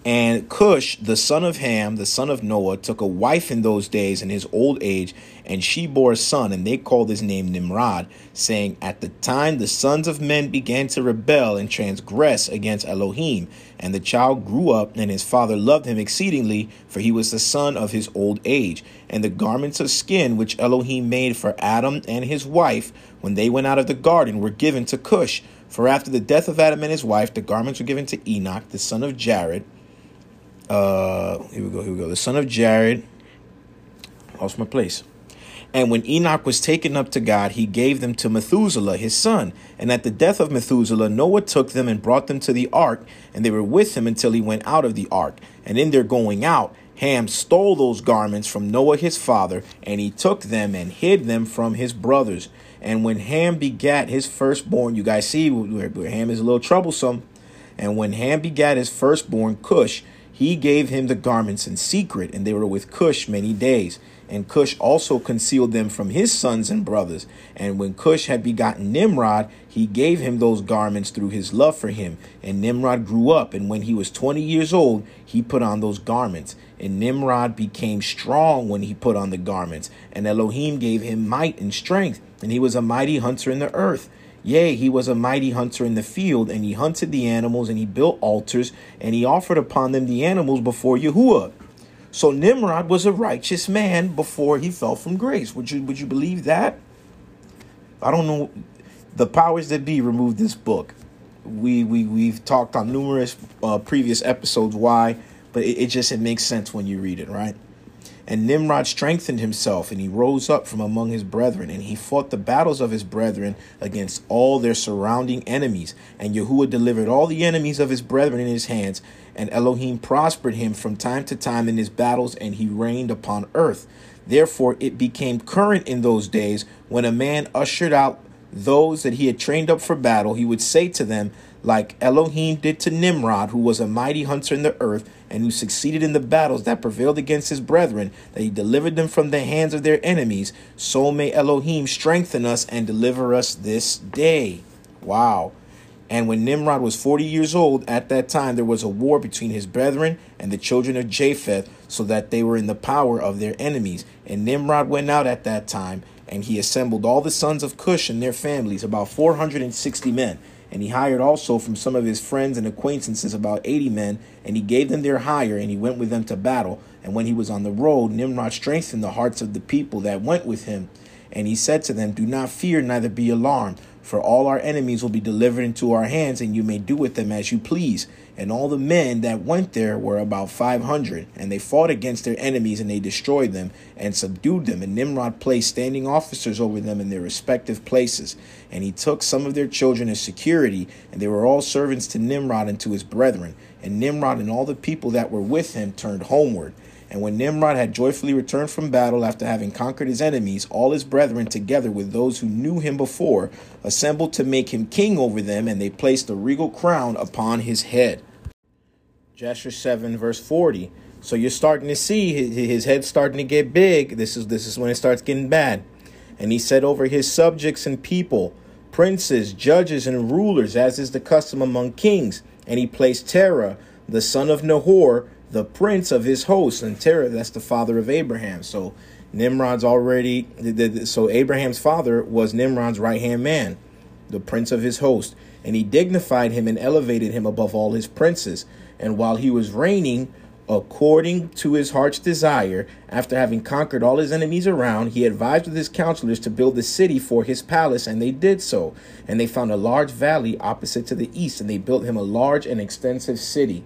And Cush, the son of Ham, the son of Noah, took a wife in those days in his old age, and she bore a son, and they called his name Nimrod, saying, At the time the sons of men began to rebel and transgress against Elohim, and the child grew up, and his father loved him exceedingly, for he was the son of his old age. And the garments of skin which Elohim made for Adam and his wife, when they went out of the garden, were given to Cush. For after the death of Adam and his wife, the garments were given to Enoch, the son of Jared. Uh, here we go. Here we go. The son of Jared. Lost my place. And when Enoch was taken up to God, he gave them to Methuselah, his son. And at the death of Methuselah, Noah took them and brought them to the ark, and they were with him until he went out of the ark. And in their going out, Ham stole those garments from Noah his father, and he took them and hid them from his brothers. And when Ham begat his firstborn, you guys see where, Ham is a little troublesome. And when Ham begat his firstborn, Cush, he gave him the garments in secret, and they were with Cush many days. And Cush also concealed them from his sons and brothers. And when Cush had begotten Nimrod, he gave him those garments through his love for him. And Nimrod grew up, and when he was twenty years old, he put on those garments. And Nimrod became strong when he put on the garments. And Elohim gave him might and strength, and he was a mighty hunter in the earth. Yea, he was a mighty hunter in the field, and he hunted the animals, and he built altars, and he offered upon them the animals before Yahuwah. So Nimrod was a righteous man before he fell from grace. Would you would you believe that? I don't know. The powers that be removed this book. We we we've talked on numerous uh, previous episodes why, but it, it just it makes sense when you read it, right? And Nimrod strengthened himself, and he rose up from among his brethren, and he fought the battles of his brethren against all their surrounding enemies. And Yahuwah delivered all the enemies of his brethren in his hands, and Elohim prospered him from time to time in his battles, and he reigned upon earth. Therefore, it became current in those days when a man ushered out those that he had trained up for battle, he would say to them, like Elohim did to Nimrod, who was a mighty hunter in the earth, and who succeeded in the battles that prevailed against his brethren, that he delivered them from the hands of their enemies, so may Elohim strengthen us and deliver us this day. Wow. And when Nimrod was 40 years old, at that time there was a war between his brethren and the children of Japheth, so that they were in the power of their enemies. And Nimrod went out at that time, and he assembled all the sons of Cush and their families, about 460 men. And he hired also from some of his friends and acquaintances about 80 men, and he gave them their hire, and he went with them to battle. And when he was on the road, Nimrod strengthened the hearts of the people that went with him. And he said to them, Do not fear, neither be alarmed, for all our enemies will be delivered into our hands, and you may do with them as you please. And all the men that went there were about five hundred, and they fought against their enemies, and they destroyed them and subdued them. And Nimrod placed standing officers over them in their respective places. And he took some of their children as security, and they were all servants to Nimrod and to his brethren. And Nimrod and all the people that were with him turned homeward. And when Nimrod had joyfully returned from battle after having conquered his enemies, all his brethren, together with those who knew him before, assembled to make him king over them, and they placed a regal crown upon his head. Jasher 7, verse 40. So you're starting to see his, his head starting to get big. This is this is when it starts getting bad. And he said over his subjects and people, princes, judges, and rulers, as is the custom among kings. And he placed Terah, the son of Nahor, the prince of his host. And Terah, that's the father of Abraham. So Nimrod's already, so Abraham's father was Nimrod's right hand man, the prince of his host. And he dignified him and elevated him above all his princes. And while he was reigning, according to his heart's desire, after having conquered all his enemies around, he advised with his counselors to build a city for his palace, and they did so. And they found a large valley opposite to the east, and they built him a large and extensive city.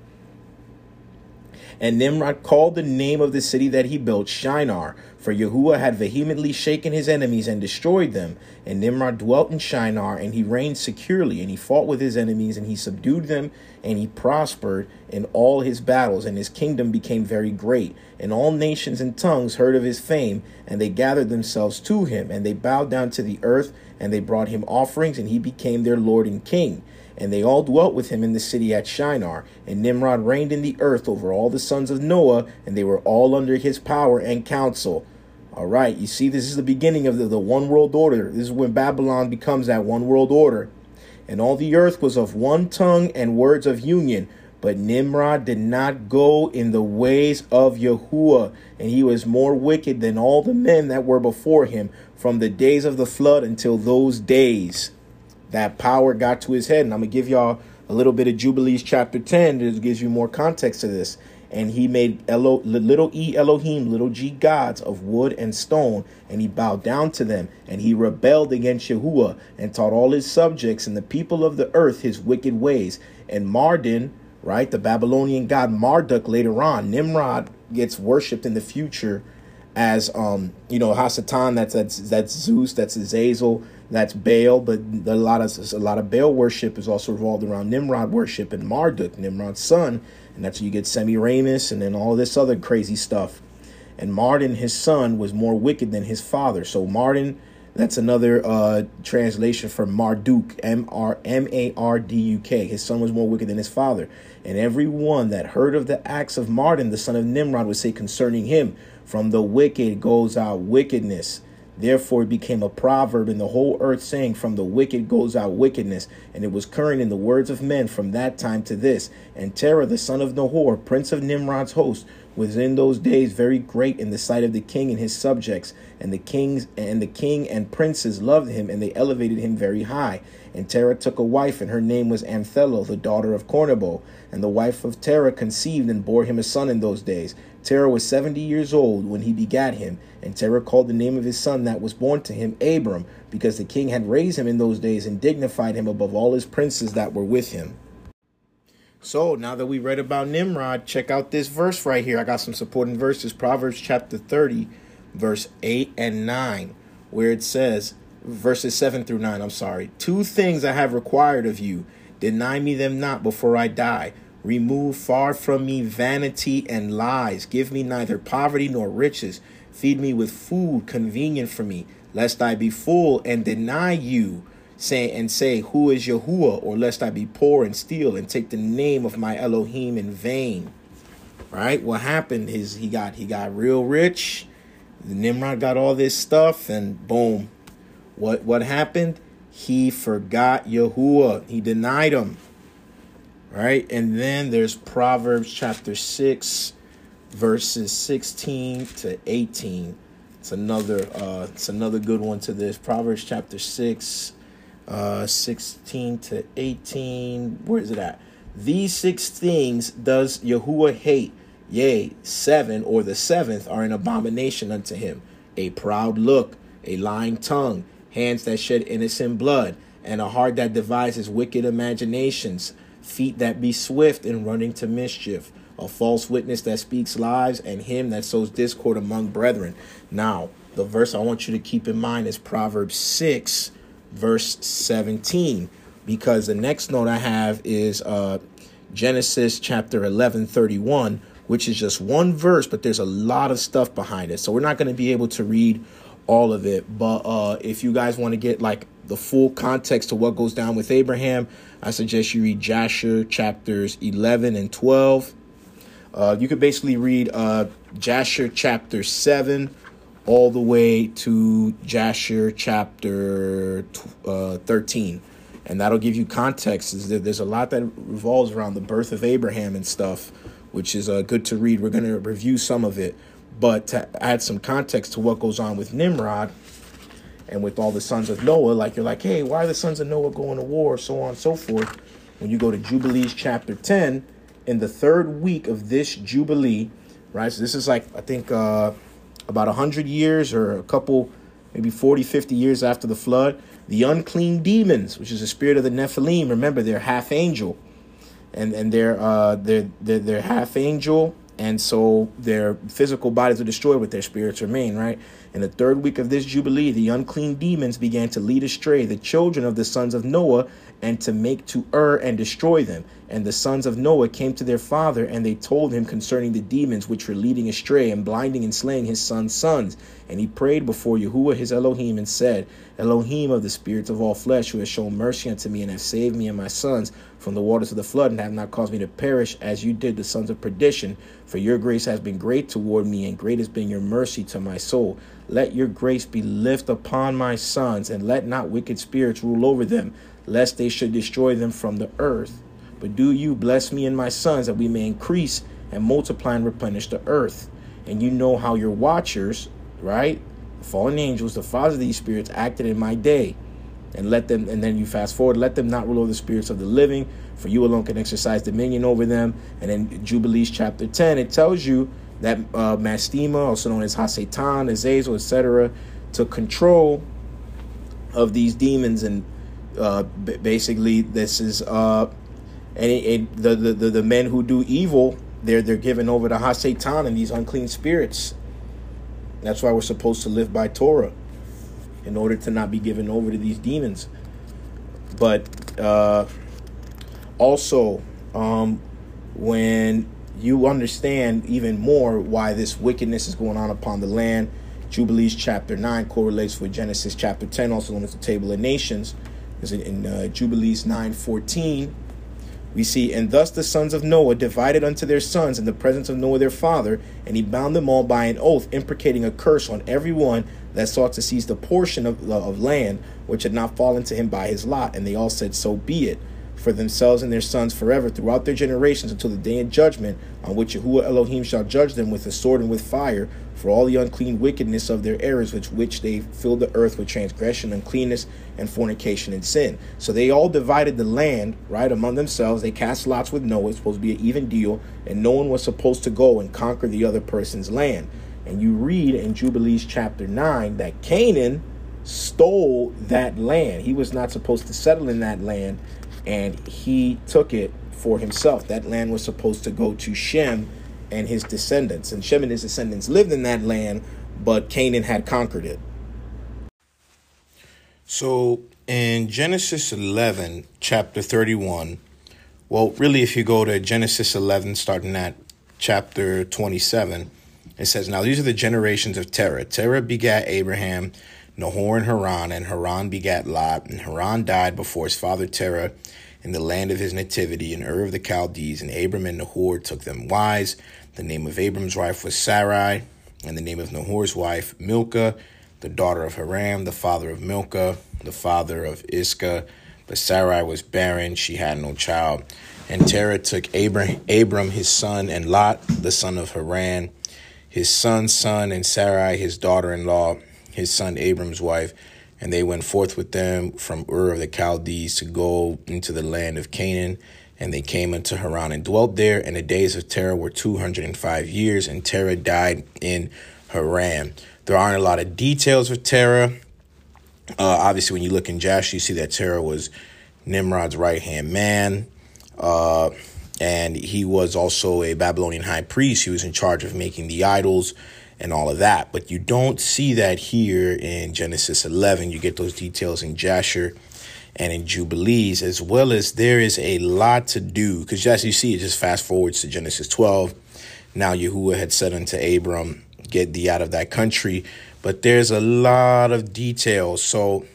And Nimrod called the name of the city that he built Shinar, for Yahuwah had vehemently shaken his enemies and destroyed them. And Nimrod dwelt in Shinar, and he reigned securely, and he fought with his enemies, and he subdued them, and he prospered in all his battles, and his kingdom became very great. And all nations and tongues heard of his fame, and they gathered themselves to him, and they bowed down to the earth, and they brought him offerings, and he became their Lord and King. And they all dwelt with him in the city at Shinar. And Nimrod reigned in the earth over all the sons of Noah, and they were all under his power and counsel. All right, you see, this is the beginning of the, the one world order. This is when Babylon becomes that one world order. And all the earth was of one tongue and words of union. But Nimrod did not go in the ways of Yahuwah, and he was more wicked than all the men that were before him from the days of the flood until those days that power got to his head. And I'm going to give y'all a little bit of Jubilees chapter 10 that gives you more context to this. And he made Elo, little e Elohim, little g gods of wood and stone, and he bowed down to them. And he rebelled against Yahuwah and taught all his subjects and the people of the earth his wicked ways. And Mardon, right, the Babylonian god Marduk later on, Nimrod gets worshipped in the future as um you know Hasatan that's that's that's Zeus that's Azazel that's Baal but a lot of a lot of Baal worship is also revolved around Nimrod worship and Marduk Nimrod's son. And that's where you get Semiramis and then all this other crazy stuff. And Mardon his son was more wicked than his father. So Mardon that's another uh translation for Marduk M R M A R D U K. His son was more wicked than his father. And every one that heard of the acts of Mardon the son of Nimrod would say concerning him from the wicked goes out wickedness. Therefore, it became a proverb in the whole earth, saying, From the wicked goes out wickedness. And it was current in the words of men from that time to this. And Terah, the son of Nahor, prince of Nimrod's host, was in those days very great in the sight of the king and his subjects. And the kings and the king and princes loved him, and they elevated him very high. And Terah took a wife, and her name was Amthelo, the daughter of Cornebo. And the wife of Terah conceived and bore him a son in those days. Terah was seventy years old when he begat him, and Terah called the name of his son that was born to him Abram, because the king had raised him in those days and dignified him above all his princes that were with him. So now that we read about Nimrod, check out this verse right here. I got some supporting verses. Proverbs chapter 30, verse 8 and 9, where it says, verses 7 through 9, I'm sorry. Two things I have required of you. Deny me them not before I die. Remove far from me vanity and lies. Give me neither poverty nor riches. Feed me with food convenient for me, lest I be full and deny you say and say, Who is Yahuwah? Or lest I be poor and steal and take the name of my Elohim in vain. Right? What happened is he got he got real rich. Nimrod got all this stuff, and boom. What what happened? He forgot Yahuwah. He denied him. Right? And then there's Proverbs chapter 6, verses 16 to 18. It's another uh it's another good one to this. Proverbs chapter 6 uh 16 to 18 where is it at these six things does yahuwah hate yea seven or the seventh are an abomination unto him a proud look a lying tongue hands that shed innocent blood and a heart that devises wicked imaginations feet that be swift in running to mischief a false witness that speaks lies and him that sows discord among brethren. Now the verse i want you to keep in mind is proverbs 6 verse 17 because the next note I have is uh, Genesis chapter 11 31 which is just one verse but there's a lot of stuff behind it. So we're not going to be able to read all of it but uh, if you guys want to get like the full context to what goes down with Abraham I suggest you read Jasher chapters 11 and 12 uh, you could basically read uh, Jasher chapter 7 all the way to Jasher chapter uh, 13. And that'll give you context. Is that There's a lot that revolves around the birth of Abraham and stuff, which is uh, good to read. We're going to review some of it. But to add some context to what goes on with Nimrod and with all the sons of Noah, like you're like, hey, why are the sons of Noah going to war, so on and so forth. When you go to Jubilees chapter 10, in the third week of this jubilee, right? So this is like I think uh, about a hundred years or a couple, maybe 40, 50 years after the flood. The unclean demons, which is the spirit of the Nephilim. Remember, they're half angel, and and they're uh they're they're, they're half angel and so their physical bodies are destroyed but their spirits remain right? In the third week of this jubilee the unclean demons began to lead astray the children of the sons of noah and to make to err and destroy them and the sons of noah came to their father and they told him concerning the demons which were leading astray and blinding and slaying his sons sons and he prayed before Yahuwah his Elohim and said, Elohim of the spirits of all flesh, who has shown mercy unto me and has saved me and my sons from the waters of the flood, and have not caused me to perish as you did the sons of perdition. For your grace has been great toward me, and great has been your mercy to my soul. Let your grace be lift upon my sons, and let not wicked spirits rule over them, lest they should destroy them from the earth. But do you bless me and my sons, that we may increase and multiply and replenish the earth. And you know how your watchers right? The fallen angels, the fathers of these spirits, acted in my day. And let them, and then you fast forward, let them not rule over the spirits of the living, for you alone can exercise dominion over them. And in Jubilees chapter 10, it tells you that uh, Mastema, also known as Hasatan, Azazel, etc., took control of these demons. And uh, b- basically, this is uh, any, any the, the, the, the men who do evil, they're, they're given over to Hasatan and these unclean spirits. That's why we're supposed to live by Torah in order to not be given over to these demons. But uh, also, um, when you understand even more why this wickedness is going on upon the land, Jubilees chapter 9 correlates with Genesis chapter 10, also known as the Table of Nations. Is in uh, Jubilees 9 14 we see, and thus the sons of Noah divided unto their sons in the presence of Noah their father, and he bound them all by an oath, imprecating a curse on every one that sought to seize the portion of, of land which had not fallen to him by his lot. And they all said, So be it, for themselves and their sons forever throughout their generations until the day of judgment, on which Yahuwah Elohim shall judge them with the sword and with fire, for all the unclean wickedness of their errors, which which they filled the earth with transgression, uncleanness, and fornication and sin. So they all divided the land, right, among themselves. They cast lots with Noah. It's supposed to be an even deal, and no one was supposed to go and conquer the other person's land. And you read in Jubilees chapter 9 that Canaan stole that land. He was not supposed to settle in that land, and he took it for himself. That land was supposed to go to Shem and his descendants. And Shem and his descendants lived in that land, but Canaan had conquered it. So in Genesis 11, chapter 31, well, really, if you go to Genesis 11, starting at chapter 27, it says, Now these are the generations of Terah. Terah begat Abraham, Nahor, and Haran, and Haran begat Lot. And Haran died before his father Terah in the land of his nativity in Ur of the Chaldees. And Abram and Nahor took them wives. The name of Abram's wife was Sarai, and the name of Nahor's wife, Milcah, the daughter of Haran, the father of Milcah, the father of Iscah. But Sarai was barren, she had no child. And Terah took Abram, Abram his son, and Lot, the son of Haran, his son's son, and Sarai, his daughter in law, his son Abram's wife. And they went forth with them from Ur of the Chaldees to go into the land of Canaan. And they came into Haran and dwelt there. And the days of Terah were 205 years, and Terah died in Haran. There aren't a lot of details of Terah. Uh, obviously, when you look in Jasher, you see that Terah was Nimrod's right hand man. Uh, and he was also a Babylonian high priest. He was in charge of making the idols and all of that. But you don't see that here in Genesis 11. You get those details in Jasher and in Jubilees, as well as there is a lot to do. Because as you see, it just fast forwards to Genesis 12. Now Yahuwah had said unto Abram, Get thee out of that country. But there's a lot of details. So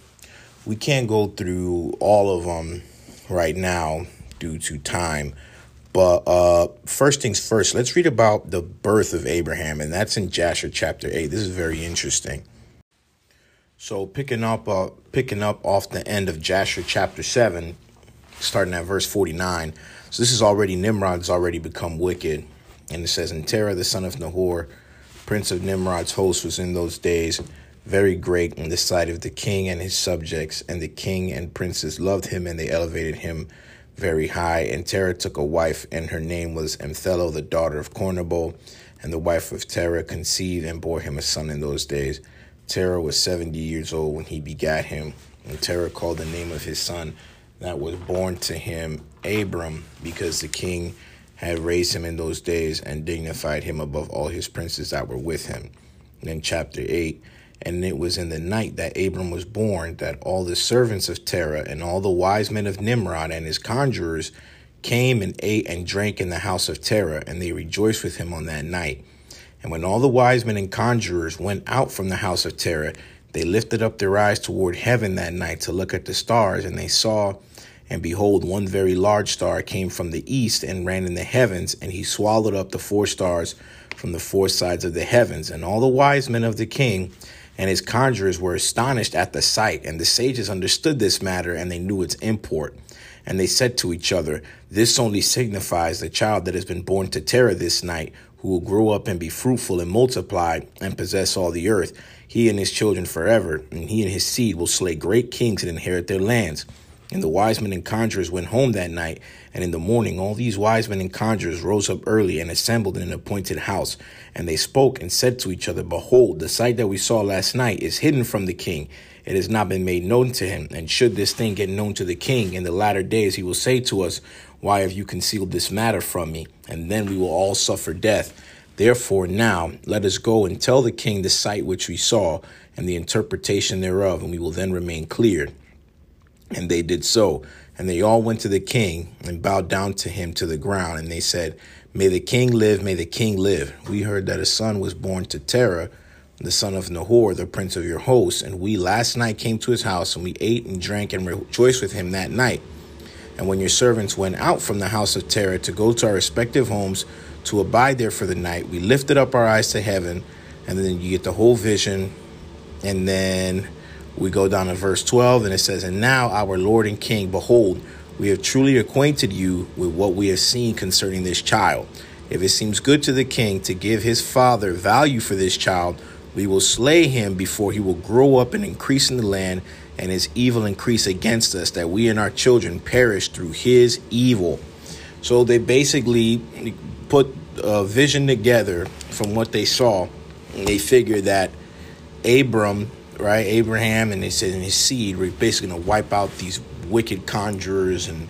we can't go through all of them right now due to time. But uh, first things first, let's read about the birth of Abraham, and that's in Jasher chapter 8. This is very interesting. So picking up uh, picking up off the end of Jasher chapter 7, starting at verse 49. So this is already Nimrod's already become wicked. And it says, And Terah the son of Nahor, prince of Nimrod's host, was in those days very great in the sight of the king and his subjects, and the king and princes loved him, and they elevated him very high. And Terah took a wife, and her name was Emthelo, the daughter of Cornebo. And the wife of Terah conceived and bore him a son in those days. Terah was 70 years old when he begat him. And Terah called the name of his son that was born to him Abram, because the king had raised him in those days and dignified him above all his princes that were with him. And then chapter 8 And it was in the night that Abram was born that all the servants of Terah and all the wise men of Nimrod and his conjurers came and ate and drank in the house of Terah, and they rejoiced with him on that night. And when all the wise men and conjurers went out from the house of Terah, they lifted up their eyes toward heaven that night to look at the stars, and they saw, and behold, one very large star came from the east and ran in the heavens, and he swallowed up the four stars from the four sides of the heavens. And all the wise men of the king and his conjurers were astonished at the sight, and the sages understood this matter, and they knew its import. And they said to each other, This only signifies the child that has been born to Terah this night, who will grow up and be fruitful and multiply and possess all the earth, he and his children forever, and he and his seed will slay great kings and inherit their lands. And the wise men and conjurers went home that night, and in the morning all these wise men and conjurers rose up early and assembled in an appointed house. And they spoke and said to each other, Behold, the sight that we saw last night is hidden from the king. It has not been made known to him. And should this thing get known to the king in the latter days, he will say to us, Why have you concealed this matter from me? And then we will all suffer death. Therefore, now let us go and tell the king the sight which we saw and the interpretation thereof, and we will then remain cleared. And they did so. And they all went to the king and bowed down to him to the ground. And they said, May the king live, may the king live. We heard that a son was born to Terah, the son of Nahor, the prince of your hosts. And we last night came to his house, and we ate and drank and rejoiced with him that night. And when your servants went out from the house of Terah to go to our respective homes to abide there for the night, we lifted up our eyes to heaven. And then you get the whole vision. And then we go down to verse 12, and it says, And now, our Lord and King, behold, we have truly acquainted you with what we have seen concerning this child. If it seems good to the king to give his father value for this child, we will slay him before he will grow up and increase in the land, and his evil increase against us, that we and our children perish through his evil. So they basically put a vision together from what they saw. And they figured that Abram right? Abraham and they said in his seed were basically going to wipe out these wicked conjurers and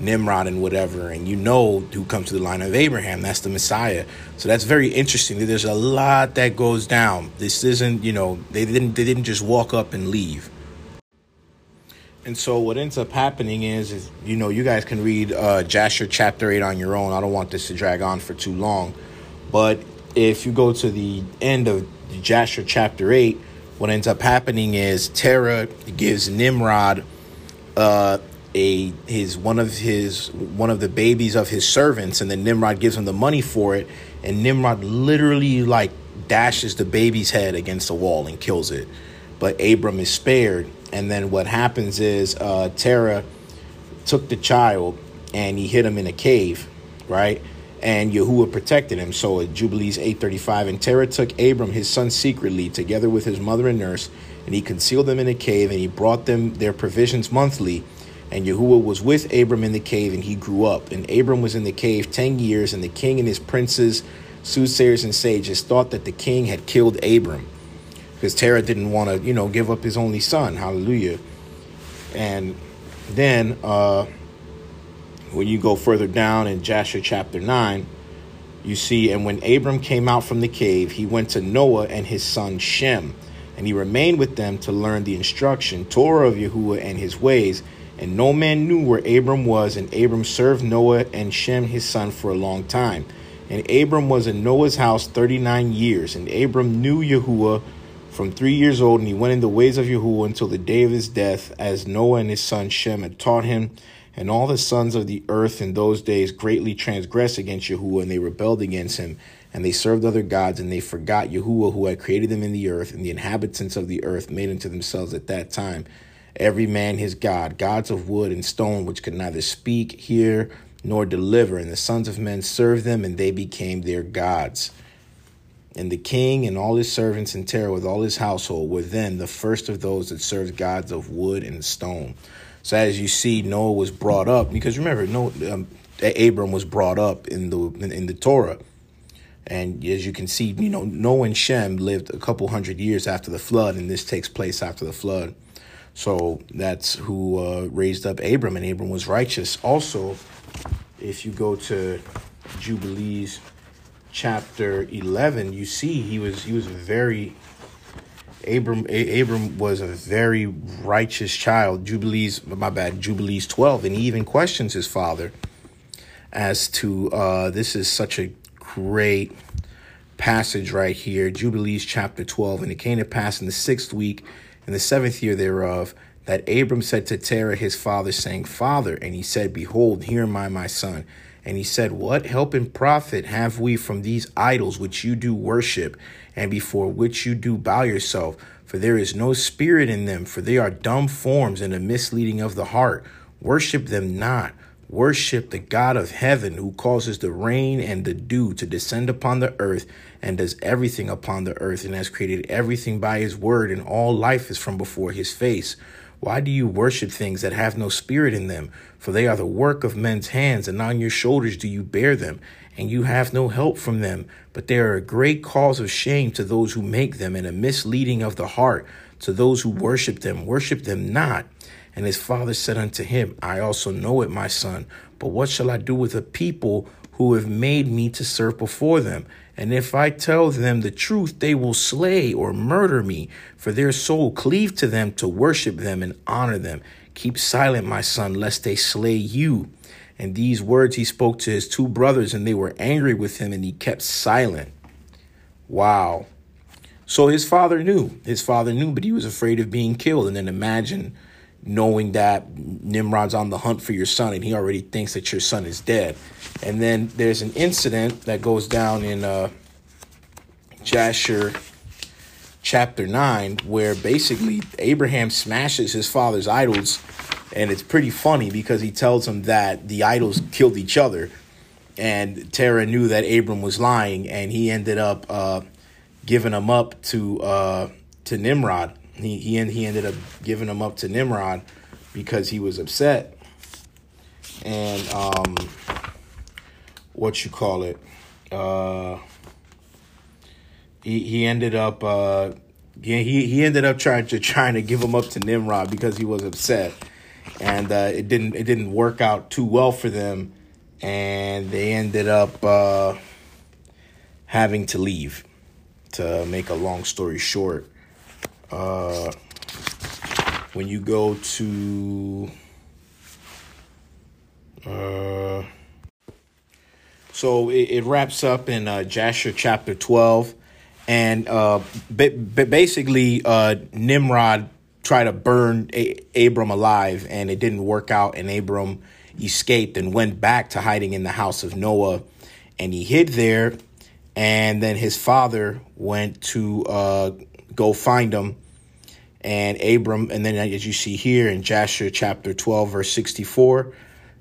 Nimrod and whatever. And you know who comes to the line of Abraham. That's the Messiah. So that's very interesting. There's a lot that goes down. This isn't, you know, they didn't they didn't just walk up and leave. And so what ends up happening is, is you know, you guys can read uh, Jasher chapter 8 on your own. I don't want this to drag on for too long. But if you go to the end of Jasher chapter 8, what ends up happening is Terah gives Nimrod uh, a his one of his one of the babies of his servants, and then Nimrod gives him the money for it, and Nimrod literally like dashes the baby's head against the wall and kills it. But Abram is spared, and then what happens is uh, Terah took the child and he hid him in a cave, right? and Yahuwah protected him. So at Jubilees 835, and Terah took Abram his son secretly, together with his mother and nurse, and he concealed them in a cave, and he brought them their provisions monthly. And Yahuwah was with Abram in the cave, and he grew up. And Abram was in the cave ten years, and the king and his princes, soothsayers, and sages thought that the king had killed Abram. Because Terah didn't want to, you know, give up his only son. Hallelujah. And then uh when you go further down in Jasher chapter 9, you see, and when Abram came out from the cave, he went to Noah and his son Shem, and he remained with them to learn the instruction, Torah of Yahuwah and his ways. And no man knew where Abram was, and Abram served Noah and Shem his son for a long time. And Abram was in Noah's house 39 years, and Abram knew Yahuwah from three years old, and he went in the ways of Yahuwah until the day of his death, as Noah and his son Shem had taught him. And all the sons of the earth in those days greatly transgressed against Yahuwah, and they rebelled against him, and they served other gods, and they forgot Yahuwah, who had created them in the earth, and the inhabitants of the earth made unto themselves at that time every man his god, gods of wood and stone, which could neither speak, hear, nor deliver. And the sons of men served them, and they became their gods. And the king and all his servants in Terah with all his household were then the first of those that served gods of wood and stone. So as you see, Noah was brought up because remember, no, um, Abram was brought up in the in, in the Torah. And as you can see, you know, Noah and Shem lived a couple hundred years after the flood, and this takes place after the flood. So that's who uh, raised up Abram, and Abram was righteous. Also, if you go to Jubilees chapter 11, you see he was he was very Abram A- Abram was a very righteous child. Jubilees, my bad, Jubilees 12, and he even questions his father as to uh, this is such a great passage right here, Jubilees chapter 12. And it came to pass in the sixth week, in the seventh year thereof, that Abram said to Terah his father, saying, Father, and he said, Behold, here am I, my son. And he said, What help and profit have we from these idols which you do worship, and before which you do bow yourself? For there is no spirit in them, for they are dumb forms and a misleading of the heart. Worship them not. Worship the God of heaven who causes the rain and the dew to descend upon the earth and does everything upon the earth and has created everything by his word, and all life is from before his face. Why do you worship things that have no spirit in them? For they are the work of men's hands, and on your shoulders do you bear them, and you have no help from them. But they are a great cause of shame to those who make them, and a misleading of the heart to those who worship them. Worship them not. And his father said unto him, I also know it, my son, but what shall I do with a people who have made me to serve before them? And if I tell them the truth, they will slay or murder me, for their soul cleave to them to worship them and honor them. Keep silent, my son, lest they slay you. And these words he spoke to his two brothers, and they were angry with him, and he kept silent. Wow. So his father knew. His father knew, but he was afraid of being killed. And then imagine knowing that Nimrod's on the hunt for your son and he already thinks that your son is dead. And then there's an incident that goes down in uh, Jasher chapter 9 where basically Abraham smashes his father's idols. And it's pretty funny because he tells him that the idols killed each other. And Terah knew that Abram was lying and he ended up uh, giving him up to, uh, to Nimrod he he he ended up giving him up to Nimrod because he was upset. And um what you call it? Uh he he ended up uh yeah, he, he ended up trying to trying to give him up to Nimrod because he was upset. And uh, it didn't it didn't work out too well for them and they ended up uh having to leave to make a long story short uh, when you go to uh, so it, it wraps up in uh, Jasher chapter 12 and uh, ba- basically uh, Nimrod tried to burn a- Abram alive and it didn't work out and Abram escaped and went back to hiding in the house of Noah and he hid there and then his father went to uh, go find him and Abram, and then as you see here in Jasher chapter 12, verse 64,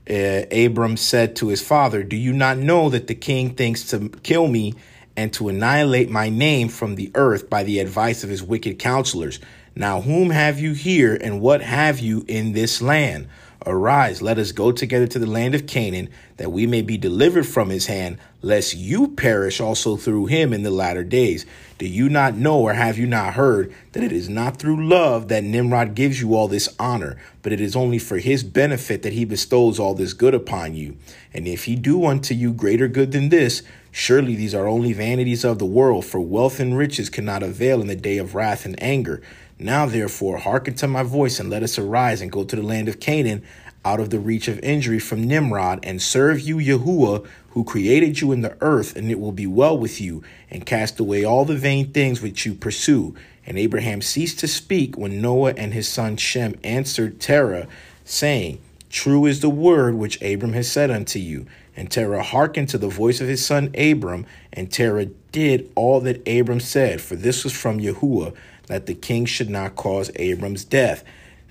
uh, Abram said to his father, Do you not know that the king thinks to kill me and to annihilate my name from the earth by the advice of his wicked counselors? Now, whom have you here, and what have you in this land? Arise, let us go together to the land of Canaan, that we may be delivered from his hand, lest you perish also through him in the latter days. Do you not know, or have you not heard, that it is not through love that Nimrod gives you all this honor, but it is only for his benefit that he bestows all this good upon you? And if he do unto you greater good than this, surely these are only vanities of the world, for wealth and riches cannot avail in the day of wrath and anger. Now, therefore, hearken to my voice, and let us arise and go to the land of Canaan, out of the reach of injury from Nimrod, and serve you, Yahuwah, who created you in the earth, and it will be well with you, and cast away all the vain things which you pursue. And Abraham ceased to speak when Noah and his son Shem answered Terah, saying, True is the word which Abram has said unto you. And Terah hearkened to the voice of his son Abram, and Terah did all that Abram said, for this was from Yahuwah that the king should not cause Abram's death.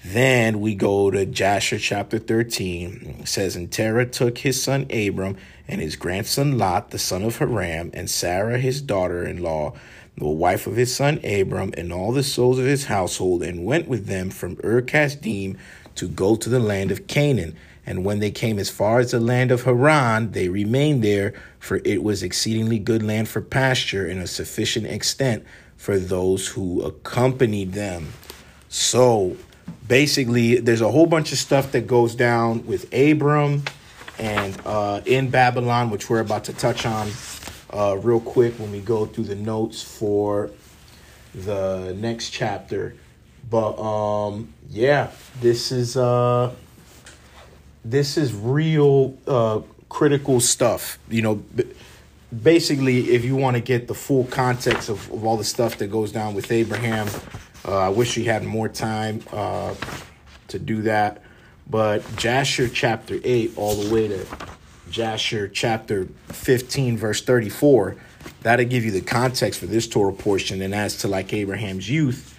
Then we go to Jasher chapter 13. It says, And Terah took his son Abram and his grandson Lot, the son of Haran, and Sarah his daughter in law, the wife of his son Abram, and all the souls of his household, and went with them from Ur Kasdim to go to the land of Canaan. And when they came as far as the land of Haran, they remained there, for it was exceedingly good land for pasture and a sufficient extent for those who accompanied them. So basically, there's a whole bunch of stuff that goes down with Abram and uh, in Babylon, which we're about to touch on uh, real quick when we go through the notes for the next chapter. But um, yeah, this is uh, this is real uh, critical stuff. You know, basically, if you want to get the full context of, of all the stuff that goes down with Abraham, uh, I wish we had more time uh, to do that. But Jasher chapter 8, all the way to Jasher chapter 15, verse 34, that'll give you the context for this Torah portion. And as to like Abraham's youth,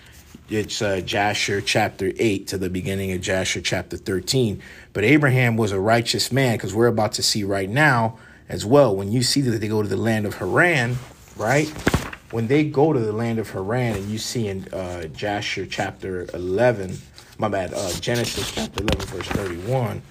it's uh, Jasher chapter 8 to the beginning of Jasher chapter 13. But Abraham was a righteous man because we're about to see right now as well. When you see that they go to the land of Haran, right? When they go to the land of Haran and you see in uh, Jasher chapter 11, my bad, uh, Genesis chapter 11, verse 31,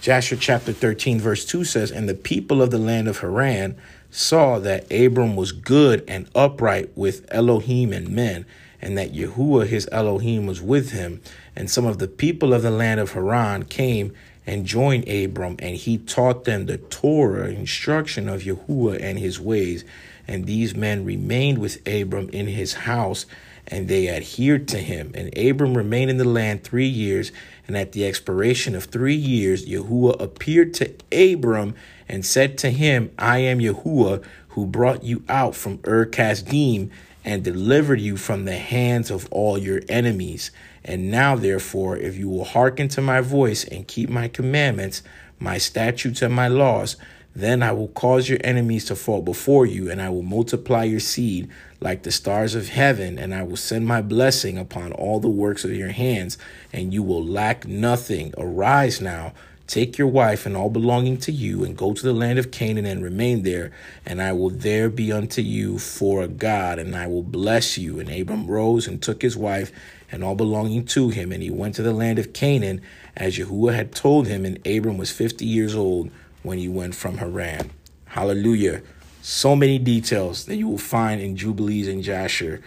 Jasher chapter 13, verse 2 says, And the people of the land of Haran saw that Abram was good and upright with Elohim and men, and that Yahuwah his Elohim was with him. And some of the people of the land of Haran came and joined Abram, and he taught them the Torah, instruction of Yahuwah and his ways. And these men remained with Abram in his house, and they adhered to him. And Abram remained in the land three years, and at the expiration of three years, Yahuwah appeared to Abram and said to him, I am Yahuwah, who brought you out from Ur Kasdim and delivered you from the hands of all your enemies. And now, therefore, if you will hearken to my voice and keep my commandments, my statutes, and my laws, then I will cause your enemies to fall before you, and I will multiply your seed like the stars of heaven, and I will send my blessing upon all the works of your hands, and you will lack nothing. Arise now, take your wife and all belonging to you, and go to the land of Canaan and remain there, and I will there be unto you for a God, and I will bless you. And Abram rose and took his wife and all belonging to him, and he went to the land of Canaan, as Yahuwah had told him, and Abram was fifty years old when he went from Haran. Hallelujah. So many details that you will find in Jubilees and Jasher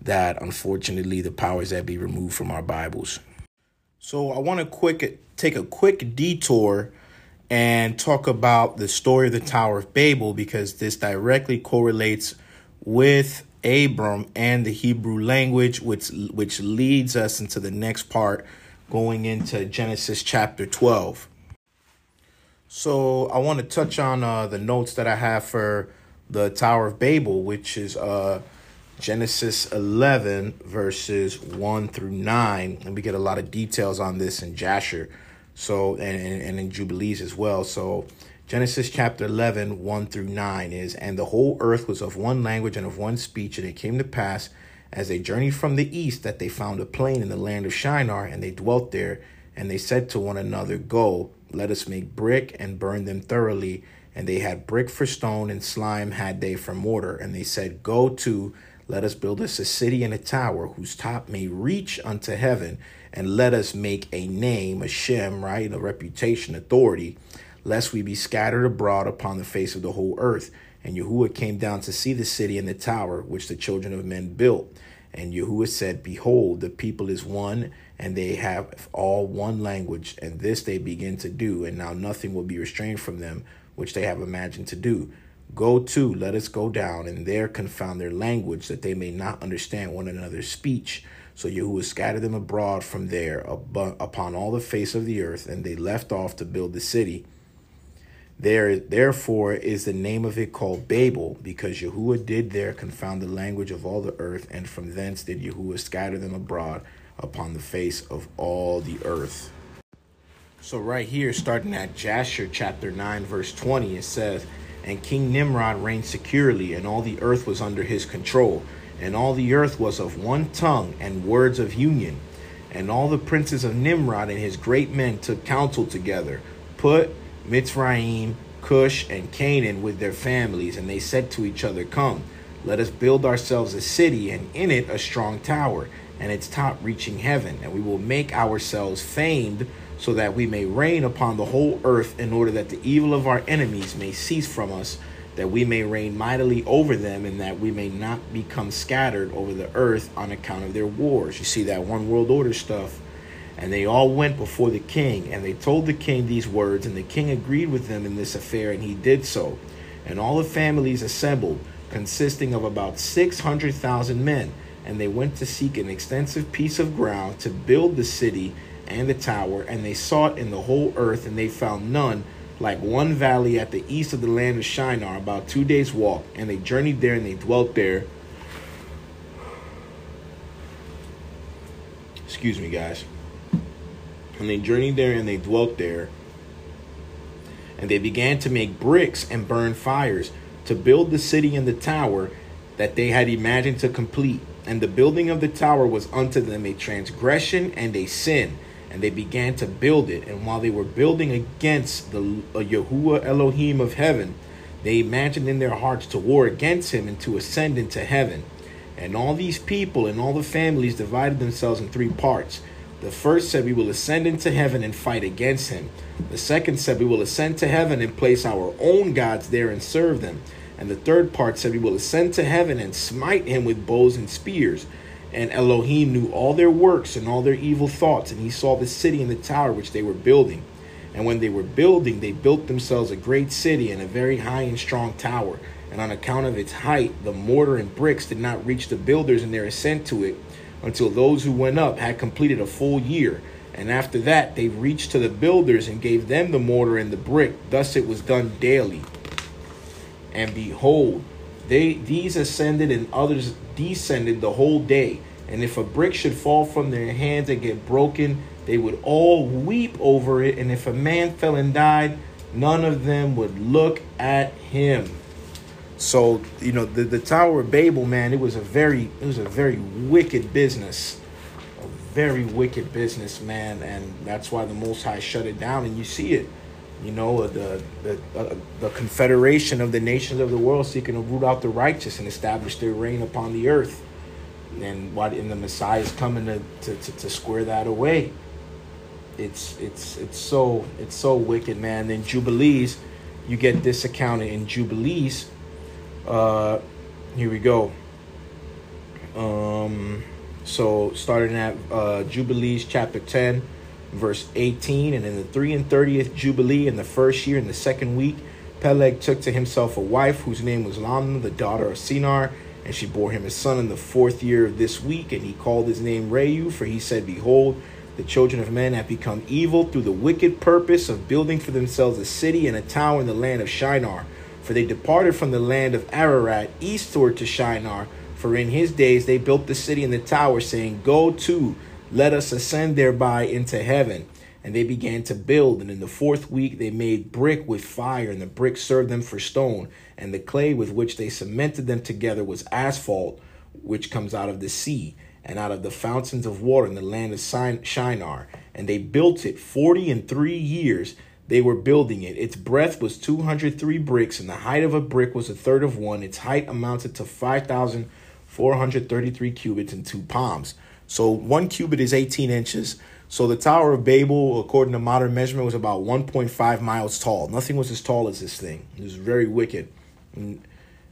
that unfortunately the powers that be removed from our Bibles. So I want to quick take a quick detour and talk about the story of the Tower of Babel because this directly correlates with Abram and the Hebrew language, which which leads us into the next part, going into Genesis chapter twelve. So I want to touch on uh, the notes that I have for the Tower of Babel, which is uh, Genesis 11, verses 1 through 9. And we get a lot of details on this in Jasher so and, and, in Jubilees as well. So Genesis chapter 11, 1 through 9 is, And the whole earth was of one language and of one speech, and it came to pass as they journeyed from the east that they found a plain in the land of Shinar, and they dwelt there. And they said to one another, Go, let us make brick and burn them thoroughly. And they had brick for stone, and slime had they for mortar. And they said, Go to, let us build us a city and a tower whose top may reach unto heaven, and let us make a name, a shem, right, a reputation, authority, lest we be scattered abroad upon the face of the whole earth. And Yahuwah came down to see the city and the tower which the children of men built. And Yahuwah said, Behold, the people is one, and they have all one language, and this they begin to do, and now nothing will be restrained from them, which they have imagined to do. Go to, let us go down, and there confound their language, that they may not understand one another's speech. So Yahuwah scattered them abroad from there upon all the face of the earth, and they left off to build the city. There, therefore, is the name of it called Babel, because Yahuwah did there confound the language of all the earth, and from thence did Yahuwah scatter them abroad upon the face of all the earth. So, right here, starting at Jasher chapter 9, verse 20, it says, And King Nimrod reigned securely, and all the earth was under his control, and all the earth was of one tongue and words of union. And all the princes of Nimrod and his great men took counsel together, put Mitzrayim, Cush, and Canaan with their families, and they said to each other, Come, let us build ourselves a city, and in it a strong tower, and its top reaching heaven. And we will make ourselves famed so that we may reign upon the whole earth in order that the evil of our enemies may cease from us, that we may reign mightily over them, and that we may not become scattered over the earth on account of their wars. You see that one world order stuff. And they all went before the king, and they told the king these words, and the king agreed with them in this affair, and he did so. And all the families assembled, consisting of about 600,000 men, and they went to seek an extensive piece of ground to build the city and the tower, and they sought in the whole earth, and they found none, like one valley at the east of the land of Shinar, about two days' walk. And they journeyed there, and they dwelt there. Excuse me, guys. And they journeyed there, and they dwelt there. And they began to make bricks and burn fires to build the city and the tower that they had imagined to complete. And the building of the tower was unto them a transgression and a sin. And they began to build it. And while they were building against the uh, Elohim of heaven, they imagined in their hearts to war against him and to ascend into heaven. And all these people and all the families divided themselves in three parts. The first said, We will ascend into heaven and fight against him. The second said, We will ascend to heaven and place our own gods there and serve them. And the third part said, We will ascend to heaven and smite him with bows and spears. And Elohim knew all their works and all their evil thoughts, and he saw the city and the tower which they were building. And when they were building, they built themselves a great city and a very high and strong tower. And on account of its height, the mortar and bricks did not reach the builders in their ascent to it until those who went up had completed a full year. And after that, they reached to the builders and gave them the mortar and the brick. Thus it was done daily. And behold, they these ascended and others descended the whole day. And if a brick should fall from their hands and get broken, they would all weep over it. And if a man fell and died, none of them would look at him. So you know the the Tower of Babel, man, it was a very it was a very wicked business, a very wicked business, man, and that's why the Most High shut it down. And you see it, you know, the the uh, the confederation of the nations of the world seeking to root out the righteous and establish their reign upon the earth, and what and the Messiah is coming to to, to, to square that away. It's it's it's so it's so wicked, man. Then Jubilees, you get this account in Jubilees. Uh, here we go. Um, so starting at uh, Jubilees chapter 10, verse 18, and in the three and thirtieth Jubilee in the first year in the second week, Peleg took to himself a wife whose name was Lamna, the daughter of Sinar, and she bore him a son in the fourth year of this week, and he called his name Reu, for he said, Behold, the children of men have become evil through the wicked purpose of building for themselves a city and a tower in the land of Shinar. For they departed from the land of Ararat eastward to Shinar. For in his days they built the city and the tower, saying, Go to, let us ascend thereby into heaven. And they began to build. And in the fourth week they made brick with fire, and the brick served them for stone. And the clay with which they cemented them together was asphalt, which comes out of the sea, and out of the fountains of water in the land of Shinar. And they built it forty and three years they were building it. Its breadth was 203 bricks, and the height of a brick was a third of one. Its height amounted to 5,433 cubits and two palms. So one cubit is 18 inches. So the Tower of Babel, according to modern measurement, was about 1.5 miles tall. Nothing was as tall as this thing. It was very wicked. And,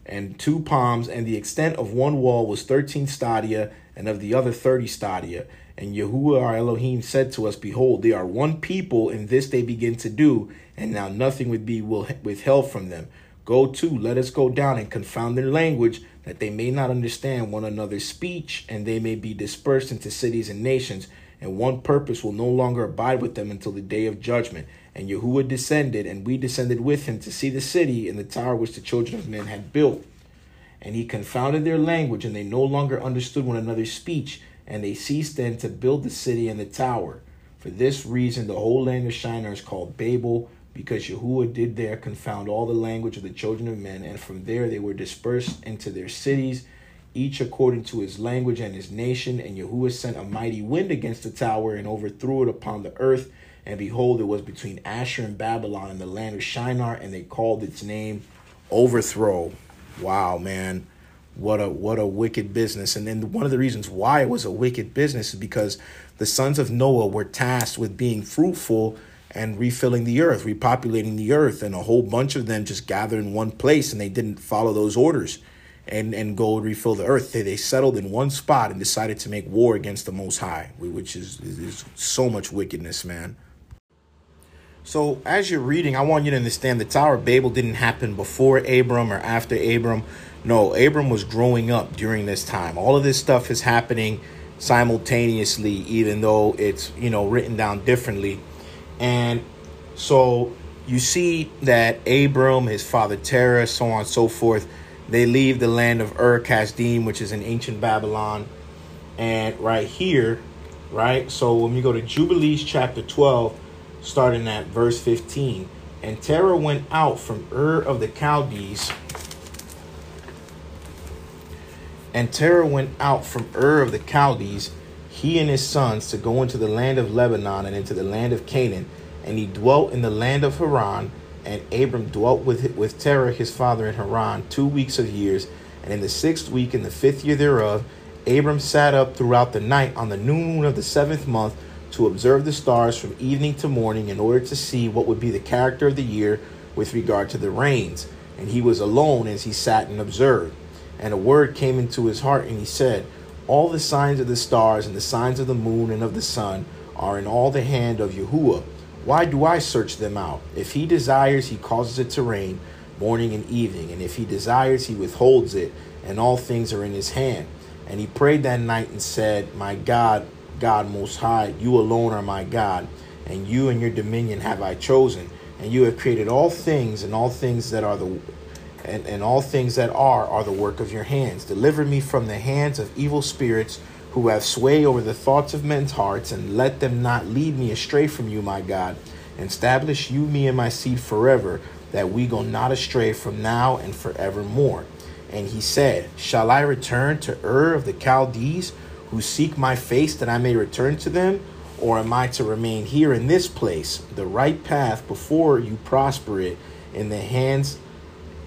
and two palms, and the extent of one wall was 13 stadia, and of the other 30 stadia. And Yahuwah our Elohim said to us, Behold, they are one people, and this they begin to do, and now nothing would be withheld from them. Go to, let us go down and confound their language, that they may not understand one another's speech, and they may be dispersed into cities and nations, and one purpose will no longer abide with them until the day of judgment. And Yahuwah descended, and we descended with him to see the city and the tower which the children of men had built. And he confounded their language, and they no longer understood one another's speech, and they ceased then to build the city and the tower. For this reason, the whole land of Shinar is called Babel, because Yahuwah did there confound all the language of the children of men, and from there they were dispersed into their cities, each according to his language and his nation. And Yahuwah sent a mighty wind against the tower and overthrew it upon the earth. And behold, it was between Asshur and Babylon in the land of Shinar, and they called its name Overthrow. Wow, man. what a what a wicked business. And then one of the reasons why it was a wicked business is because the sons of Noah were tasked with being fruitful and refilling the earth, repopulating the earth, and a whole bunch of them just gathered in one place and they didn't follow those orders and and go refill the earth. They, they settled in one spot and decided to make war against the Most High, which is, is so much wickedness, man. So as you're reading, I want you to understand the Tower of Babel didn't happen before Abram or after Abram. No, Abram was growing up during this time. All of this stuff is happening simultaneously, even though it's you know written down differently. And so you see that Abram, his father Terah, so on and so forth, they leave the land of Ur Kasdim, which is in ancient Babylon. And right here, right? So when we go to Jubilees chapter 12, starting at verse 15, and Terah went out from Ur of the Chaldees. And Terah went out from Ur of the Chaldees, he and his sons, to go into the land of Lebanon and into the land of Canaan. And he dwelt in the land of Haran. And Abram dwelt with, with Terah his father in Haran two weeks of years. And in the sixth week, in the fifth year thereof, Abram sat up throughout the night on the new moon of the seventh month to observe the stars from evening to morning in order to see what would be the character of the year with regard to the rains. And he was alone as he sat and observed. And a word came into his heart, and he said, All the signs of the stars and the signs of the moon and of the sun are in all the hand of Yahuwah. Why do I search them out? If he desires, he causes it to rain morning and evening. And if he desires, he withholds it, and all things are in his hand. And he prayed that night and said, My God, God Most High, you alone are my God, and you and your dominion have I chosen. And you have created all things, and all things that are the and, and all things that are are the work of your hands. Deliver me from the hands of evil spirits who have sway over the thoughts of men's hearts, and let them not lead me astray from you, my God. And establish you me and my seed forever, that we go not astray from now and forevermore. And he said, Shall I return to Ur of the Chaldees, who seek my face, that I may return to them? Or am I to remain here in this place, the right path before you prosper it in the hands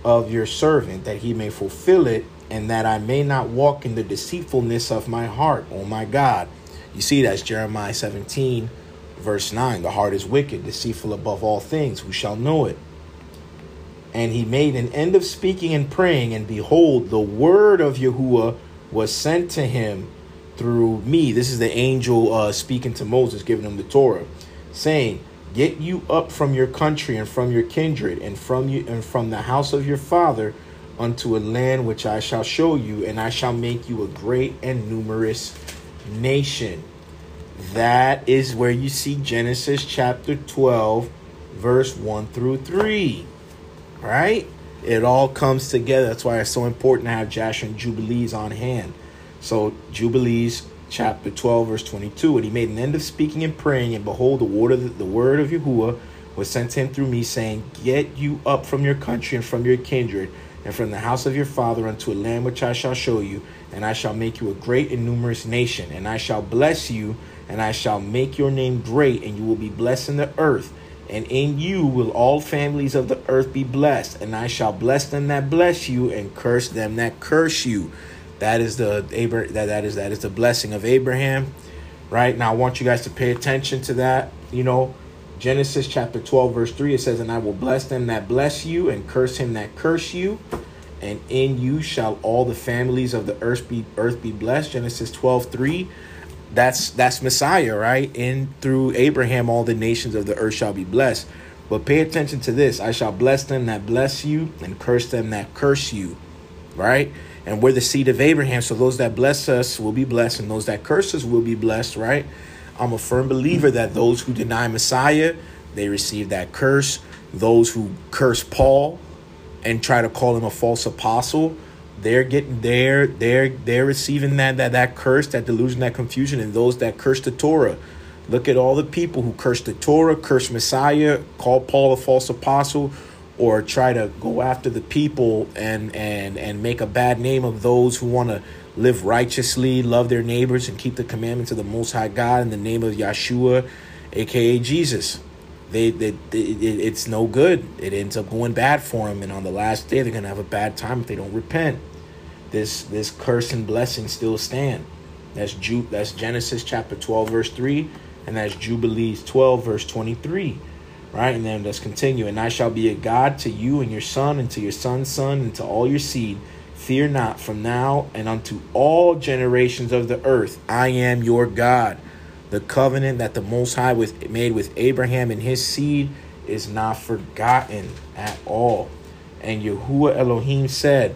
of your servant, that he may fulfill it, and that I may not walk in the deceitfulness of my heart, oh my God. You see, that's Jeremiah 17, verse 9. The heart is wicked, deceitful above all things. Who shall know it? And he made an end of speaking and praying, and behold, the word of Yahuwah was sent to him through me. This is the angel uh, speaking to Moses, giving him the Torah, saying, Get you up from your country and from your kindred and from you and from the house of your father unto a land which I shall show you, and I shall make you a great and numerous nation. That is where you see Genesis chapter 12, verse 1 through 3. Right? It all comes together. That's why it's so important to have Jasher and Jubilees on hand. So, Jubilees chapter 12, verse 22. And he made an end of speaking and praying, and behold, the word of, the, the word of Yahuwah was sent to him through me, saying, Get you up from your country and from your kindred and from the house of your father unto a land which I shall show you, and I shall make you a great and numerous nation, and I shall bless you, and I shall make your name great, and you will be blessed in the earth. And in you will all families of the earth be blessed, and I shall bless them that bless you, and curse them that curse you. That is the Abra- that, that is that is the blessing of Abraham. Right now, I want you guys to pay attention to that. You know, Genesis chapter 12, verse 3, it says, And I will bless them that bless you, and curse him that curse you. And in you shall all the families of the earth be earth be blessed. Genesis 12, 3. That's that's Messiah, right? In through Abraham, all the nations of the earth shall be blessed. But pay attention to this. I shall bless them that bless you, and curse them that curse you. Right? And we're the seed of Abraham. So those that bless us will be blessed, and those that curse us will be blessed, right? I'm a firm believer that those who deny Messiah, they receive that curse. Those who curse Paul and try to call him a false apostle, they're getting there, they're they're receiving that that that curse, that delusion, that confusion, and those that curse the Torah. Look at all the people who curse the Torah, curse Messiah, call Paul a false apostle, or try to go after the people and and and make a bad name of those who want to live righteously, love their neighbors, and keep the commandments of the Most High God in the name of Yeshua, aka Jesus. They, they, they it, it's no good. It ends up going bad for them, and on the last day, they're gonna have a bad time if they don't repent. this this curse and blessing still stand. That's Ju- that's Genesis chapter 12 verse 3 and that's Jubilees 12 verse 23. Right? And then let's continue. And I shall be a God to you and your son and to your son's son and to all your seed. Fear not from now and unto all generations of the earth. I am your God. The covenant that the Most High with made with Abraham and his seed is not forgotten at all. And Yahuwah Elohim said,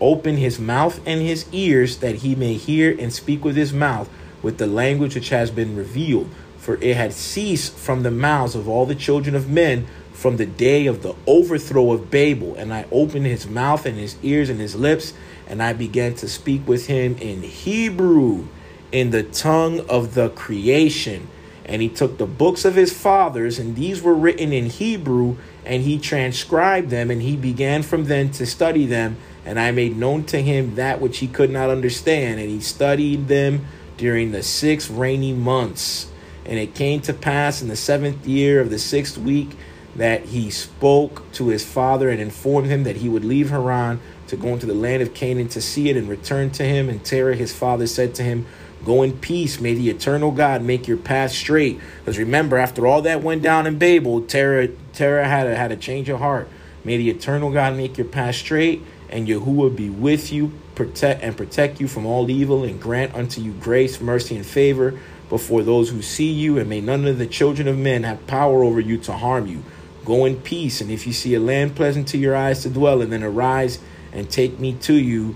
Open his mouth and his ears that he may hear and speak with his mouth with the language which has been revealed. For it had ceased from the mouths of all the children of men from the day of the overthrow of Babel. And I opened his mouth and his ears and his lips, and I began to speak with him in Hebrew, in the tongue of the creation. And he took the books of his fathers, and these were written in Hebrew, and he transcribed them, and he began from then to study them. And I made known to him that which he could not understand, and he studied them during the six rainy months. And it came to pass in the seventh year of the sixth week that he spoke to his father and informed him that he would leave Haran to go into the land of Canaan to see it and return to him. And Terah, his father, said to him, Go in peace. May the eternal God make your path straight. Because remember, after all that went down in Babel, Terah, Terah had a, had a change of heart. May the eternal God make your path straight, and Yahuwah be with you, protect and protect you from all evil, and grant unto you grace, mercy, and favor before those who see you, and may none of the children of men have power over you to harm you. Go in peace, and if you see a land pleasant to your eyes to dwell in, then arise and take me to you,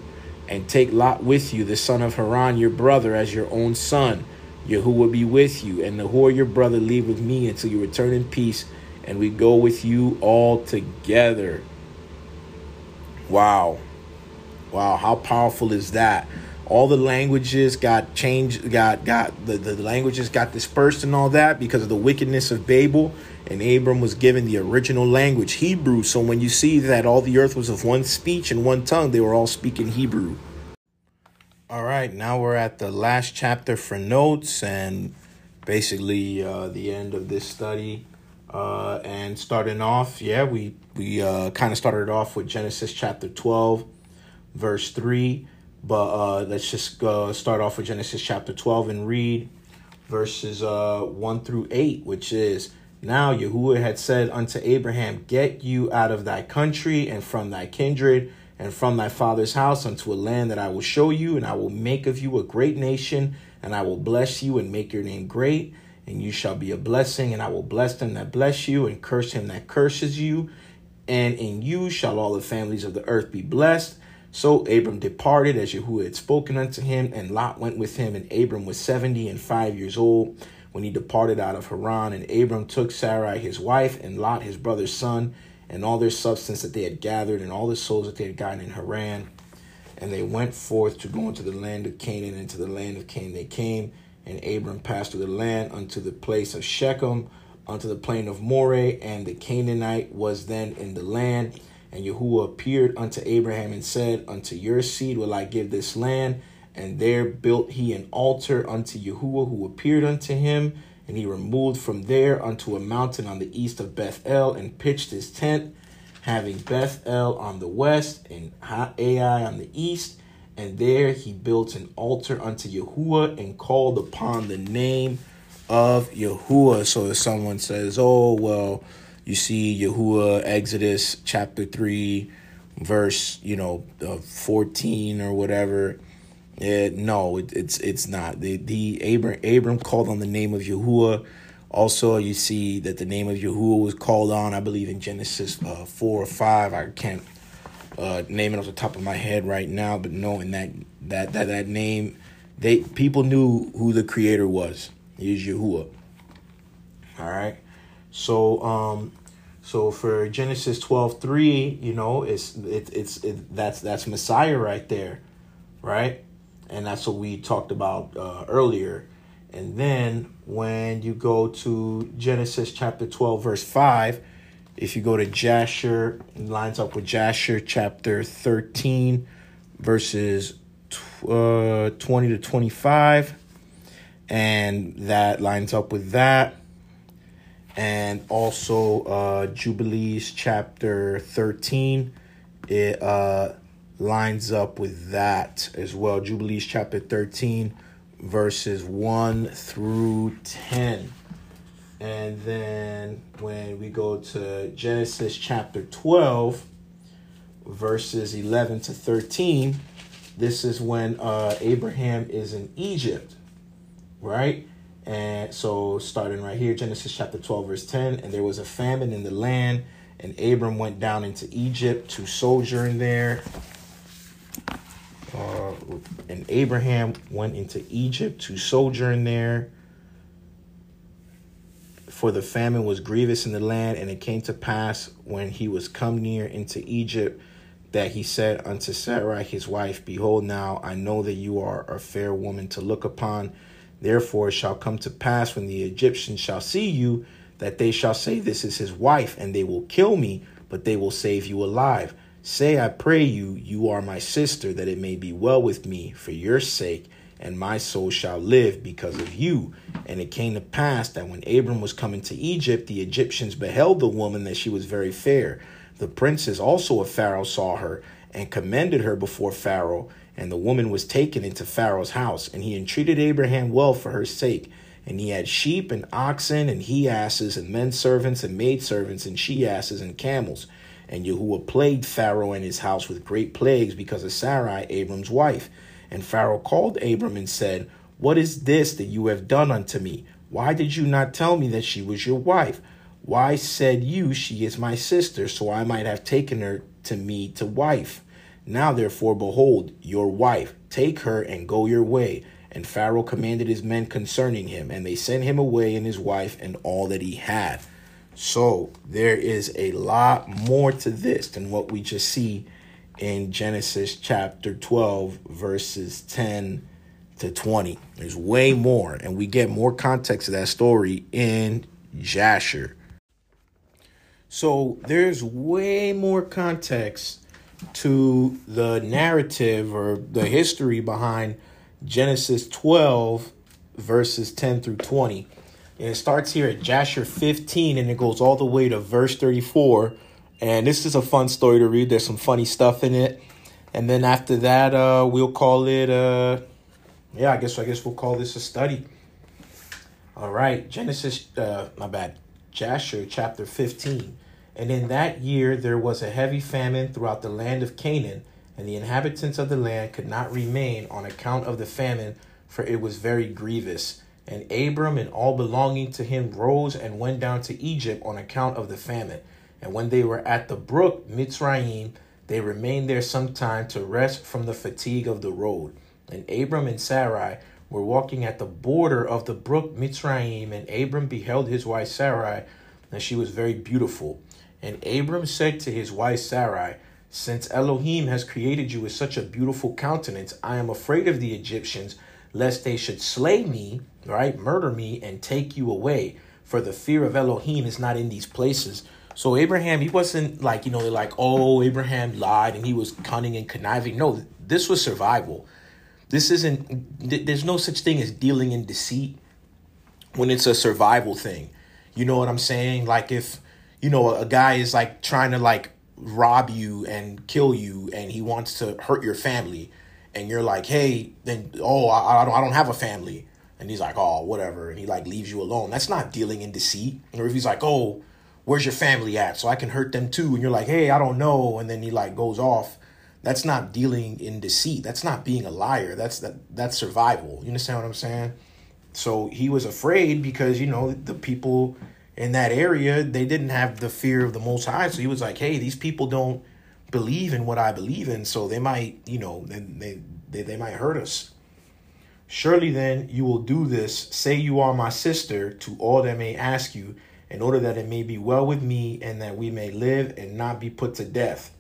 and take Lot with you, the son of Haran, your brother, as your own son. Yahuwah will be with you, and the Nahor your brother leave with me until you return in peace, and we go with you all together. Wow. Wow, how powerful is that? All the languages got changed, got got the, the languages got dispersed and all that because of the wickedness of Babel. And Abram was given the original language, Hebrew. So when you see that all the earth was of one speech and one tongue, they were all speaking Hebrew. All right, now we're at the last chapter for notes and basically uh, the end of this study. Uh, and starting off, yeah, we we uh, kind of started off with Genesis chapter twelve, verse three. But uh, let's just start off with Genesis chapter twelve and read verses uh, one through eight, which is now Yahuwah had said unto Abraham, Get you out of thy country and from thy kindred and from thy father's house unto a land that I will show you, and I will make of you a great nation, and I will bless you and make your name great, and you shall be a blessing, and I will bless them that bless you, and curse him that curses you, and in you shall all the families of the earth be blessed. So Abram departed as Yahuwah had spoken unto him, and Lot went with him, and Abram was seventy and five years old when he departed out of Haran. And Abram took Sarai his wife, and Lot his brother's son, and all their substance that they had gathered, and all the souls that they had gotten in Haran. And they went forth to go into the land of Canaan, and to the land of Canaan they came. And Abram passed through the land unto the place of Shechem, unto the plain of Moreh, and the Canaanite was then in the land. And Yahuwah appeared unto Abraham and said, Unto your seed will I give this land. And there built he an altar unto Yahuwah, who appeared unto him. And he removed from there unto a mountain on the east of Bethel, and pitched his tent, having Bethel on the west, and Ai on the east. And there he built an altar unto Yahuwah, and called upon the name of Yahuwah. So if someone says, Oh, well, you see Yahuwah, Exodus chapter 3, verse, you know, uh, 14 or whatever. It, no, it, it's it's not. The the Abram Abram called on the name of Yahuwah. Also, you see that the name of Yahuwah was called on. I believe in Genesis uh, four or five. I can't uh, name it off the top of my head right now, but knowing that that that that name, they people knew who the Creator was. Is Yahuwah. All right, so um, so for Genesis twelve three, you know, it's it, it's it, that's that's Messiah right there, right? and that's what we talked about uh, earlier. And then when you go to Genesis chapter 12, verse 5, if you go to Jasher, lines up with Jasher chapter 13, verses uh, 20 to 25, and that lines up with that. And also uh, Jubilees chapter 13, it, uh, lines up with that as well. Jubilees chapter 13, verses 1 through 10. And then when we go to Genesis chapter 12, verses 11 to 13, this is when uh, Abraham is in Egypt, right? And so, starting right here, Genesis chapter 12, verse 10, and there was a famine in the land, and Abram went down into Egypt to sojourn there. Uh, and Abraham went into Egypt to sojourn there. For the famine was grievous in the land, and it came to pass when he was come near into Egypt that he said unto Sarai his wife, Behold, now I know that you are a fair woman to look upon. Therefore it shall come to pass when the Egyptians shall see you, that they shall say, This is his wife, and they will kill me, but they will save you alive. Say, I pray you, you are my sister, that it may be well with me for your sake, and my soul shall live because of you. And it came to pass that when Abram was coming to Egypt, the Egyptians beheld the woman that she was very fair. The princes also of Pharaoh saw her and commended her before Pharaoh. And the woman was taken into Pharaoh's house, and he entreated Abraham well for her sake. And he had sheep and oxen and he asses and men servants and maid servants and she asses and camels. And Yahuwah plagued Pharaoh and his house with great plagues because of Sarai, Abram's wife. And Pharaoh called Abram and said, What is this that you have done unto me? Why did you not tell me that she was your wife? Why said you, She is my sister, so I might have taken her to me to wife? Now therefore, behold, your wife, take her and go your way. And Pharaoh commanded his men concerning him, and they sent him away and his wife and all that he had. So there is a lot more to this than what we just see in Genesis chapter 12, verses 10 to 20. There's way more, and we get more context of that story in Jasher. So there's way more context to the narrative or the history behind Genesis 12, verses 10 through 20. And it starts here at Jasher 15 and it goes all the way to verse 34. And this is a fun story to read. There's some funny stuff in it. And then after that, uh, we'll call it, uh, yeah, I guess I guess we'll call this a study. All right, Genesis, uh, my bad, Jasher chapter 15. And in that year there was a heavy famine throughout the land of Canaan, and the inhabitants of the land could not remain on account of the famine, for it was very grievous. And Abram and all belonging to him rose and went down to Egypt on account of the famine. And when they were at the brook Mitzrayim, they remained there some time to rest from the fatigue of the road. And Abram and Sarai were walking at the border of the brook Mitzrayim, and Abram beheld his wife Sarai, and she was very beautiful. And Abram said to his wife Sarai, Since Elohim has created you with such a beautiful countenance, I am afraid of the Egyptians, lest they should slay me, right, murder me, and take you away. For the fear of Elohim is not in these places. So Abraham, he wasn't like, you know, they're like, oh, Abraham lied and he was cunning and conniving. No, this was survival. This isn't, th- there's no such thing as dealing in deceit when it's a survival thing. You know what I'm saying? Like if, you know, a guy is like trying to like rob you and kill you and he wants to hurt your family and you're like, hey, then, oh, I, I, don't, I don't have a family. And he's like, oh, whatever. And he like leaves you alone. That's not dealing in deceit. Or if he's like, oh, where's your family at? So I can hurt them too. And you're like, hey, I don't know. And then he like goes off. That's not dealing in deceit. That's not being a liar. That's that that's survival. You understand what I'm saying? So he was afraid because, you know, the people in that area, they didn't have the fear of the most high. So he was like, hey, these people don't believe in what I believe in, so they might, you know, they they, they might hurt us. Surely then you will do this, say you are my sister, to all that may ask you, in order that it may be well with me and that we may live and not be put to death.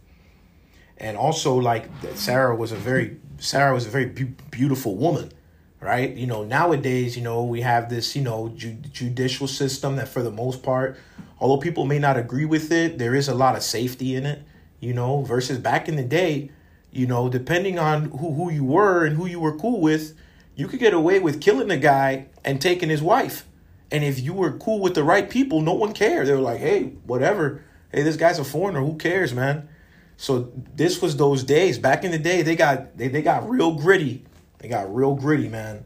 And also, like Sarah was a very Sarah was a very be- beautiful woman, right? You know, nowadays, you know, we have this, you know, ju- judicial system that, for the most part, although people may not agree with it, there is a lot of safety in it you know, versus back in the day, you know, depending on who, who you were and who you were cool with, you could get away with killing a guy and taking his wife. And if you were cool with the right people, no one cared. They were like, hey, whatever. Hey, this guy's a foreigner. Who cares, man? So this was those days. Back in the day, they got they, they got real gritty. They got real gritty, man.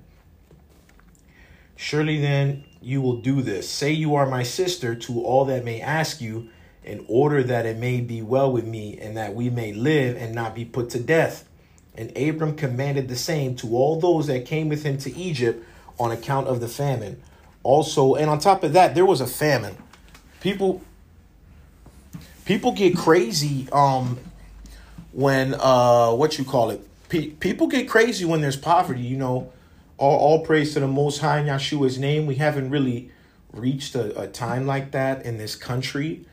Surely then you will do this. Say you are my sister to all that may ask you, in order that it may be well with me, and that we may live and not be put to death. And Abram commanded the same to all those that came with him to Egypt on account of the famine. Also, and on top of that, there was a famine. People people get crazy um when uh what you call it Pe- people get crazy when there's poverty you know. All, all praise to the most high in yeshua's name. We haven't really reached a, a time like that in this country.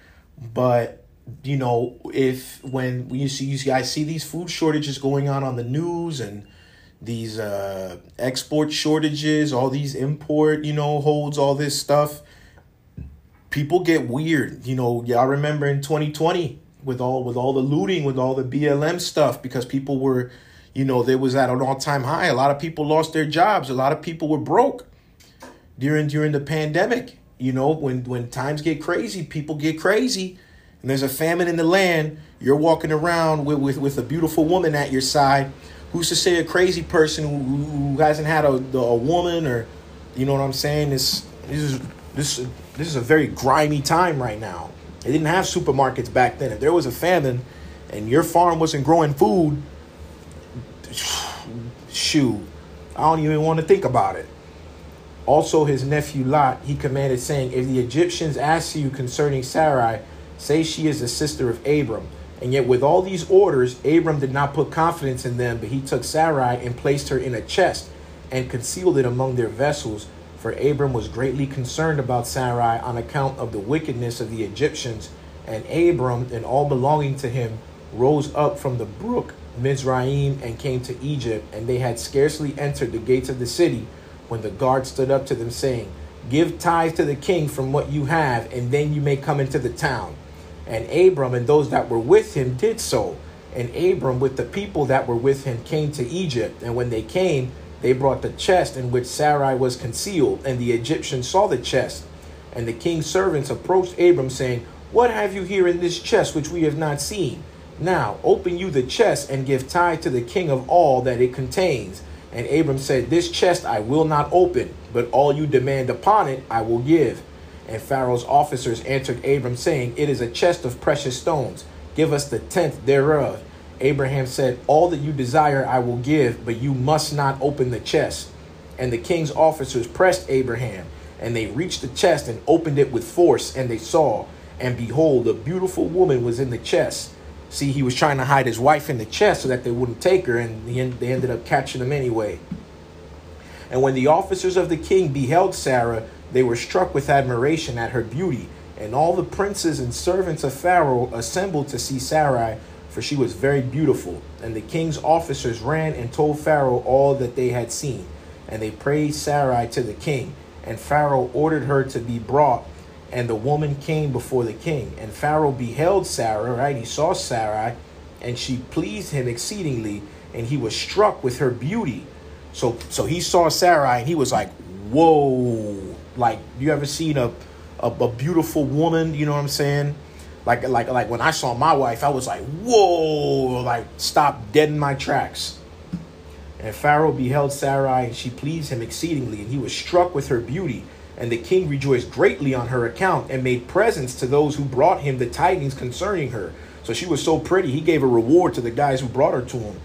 But you know if when you see you guys see these food shortages going on on the news and these uh export shortages all these import you know holds all this stuff people get weird. You know, y'all remember in 2020 with all with all the looting, with all the BLM stuff, because people were, you know, there was at an all time high. A lot of people lost their jobs. A lot of people were broke during during the pandemic. You know, when when times get crazy, people get crazy, and there's a famine in the land. You're walking around with with, with a beautiful woman at your side. Who's to say a crazy person who, who hasn't had a, a woman or, you know what I'm saying? This this is this this is a very grimy time right now. They didn't have supermarkets back then. If there was a famine and your farm wasn't growing food, shoot, I don't even want to think about it. Also, his nephew Lot, he commanded, saying, If the Egyptians ask you concerning Sarai, say she is the sister of Abram. And yet, with all these orders, Abram did not put confidence in them, but he took Sarai and placed her in a chest and concealed it among their vessels. For Abram was greatly concerned about Sarai on account of the wickedness of the Egyptians. And Abram and all belonging to him rose up from the brook Mizraim and came to Egypt. And they had scarcely entered the gates of the city when the guard stood up to them, saying, Give tithe to the king from what you have, and then you may come into the town. And Abram and those that were with him did so. And Abram, with the people that were with him, came to Egypt. And when they came, they brought the chest in which Sarai was concealed, and the Egyptians saw the chest. And the king's servants approached Abram, saying, What have you here in this chest which we have not seen? Now open you the chest and give tithe to the king of all that it contains. And Abram said, This chest I will not open, but all you demand upon it I will give. And Pharaoh's officers answered Abram, saying, It is a chest of precious stones. Give us the tenth thereof. Abraham said, All that you desire I will give, but you must not open the chest. And the king's officers pressed Abraham, and they reached the chest and opened it with force, and they saw, and behold, a beautiful woman was in the chest. See, he was trying to hide his wife in the chest so that they wouldn't take her, and they ended up catching him anyway. And when the officers of the king beheld Sarah, they were struck with admiration at her beauty. And all the princes and servants of Pharaoh assembled to see Sarai, for she was very beautiful. And the king's officers ran and told Pharaoh all that they had seen. And they praised Sarai to the king. And Pharaoh ordered her to be brought. And the woman came before the king. And Pharaoh beheld Sarah, right? He saw Sarai, and she pleased him exceedingly. And he was struck with her beauty. So, so he saw Sarai, and he was like, "Whoa!" Like, you ever seen a, a, a beautiful woman? You know what I'm saying? Like, like, like when I saw my wife, I was like, "Whoa!" Like, stop dead in my tracks. And Pharaoh beheld Sarai, and she pleased him exceedingly, and he was struck with her beauty. And the king rejoiced greatly on her account, and made presents to those who brought him the tidings concerning her. So she was so pretty, he gave a reward to the guys who brought her to him.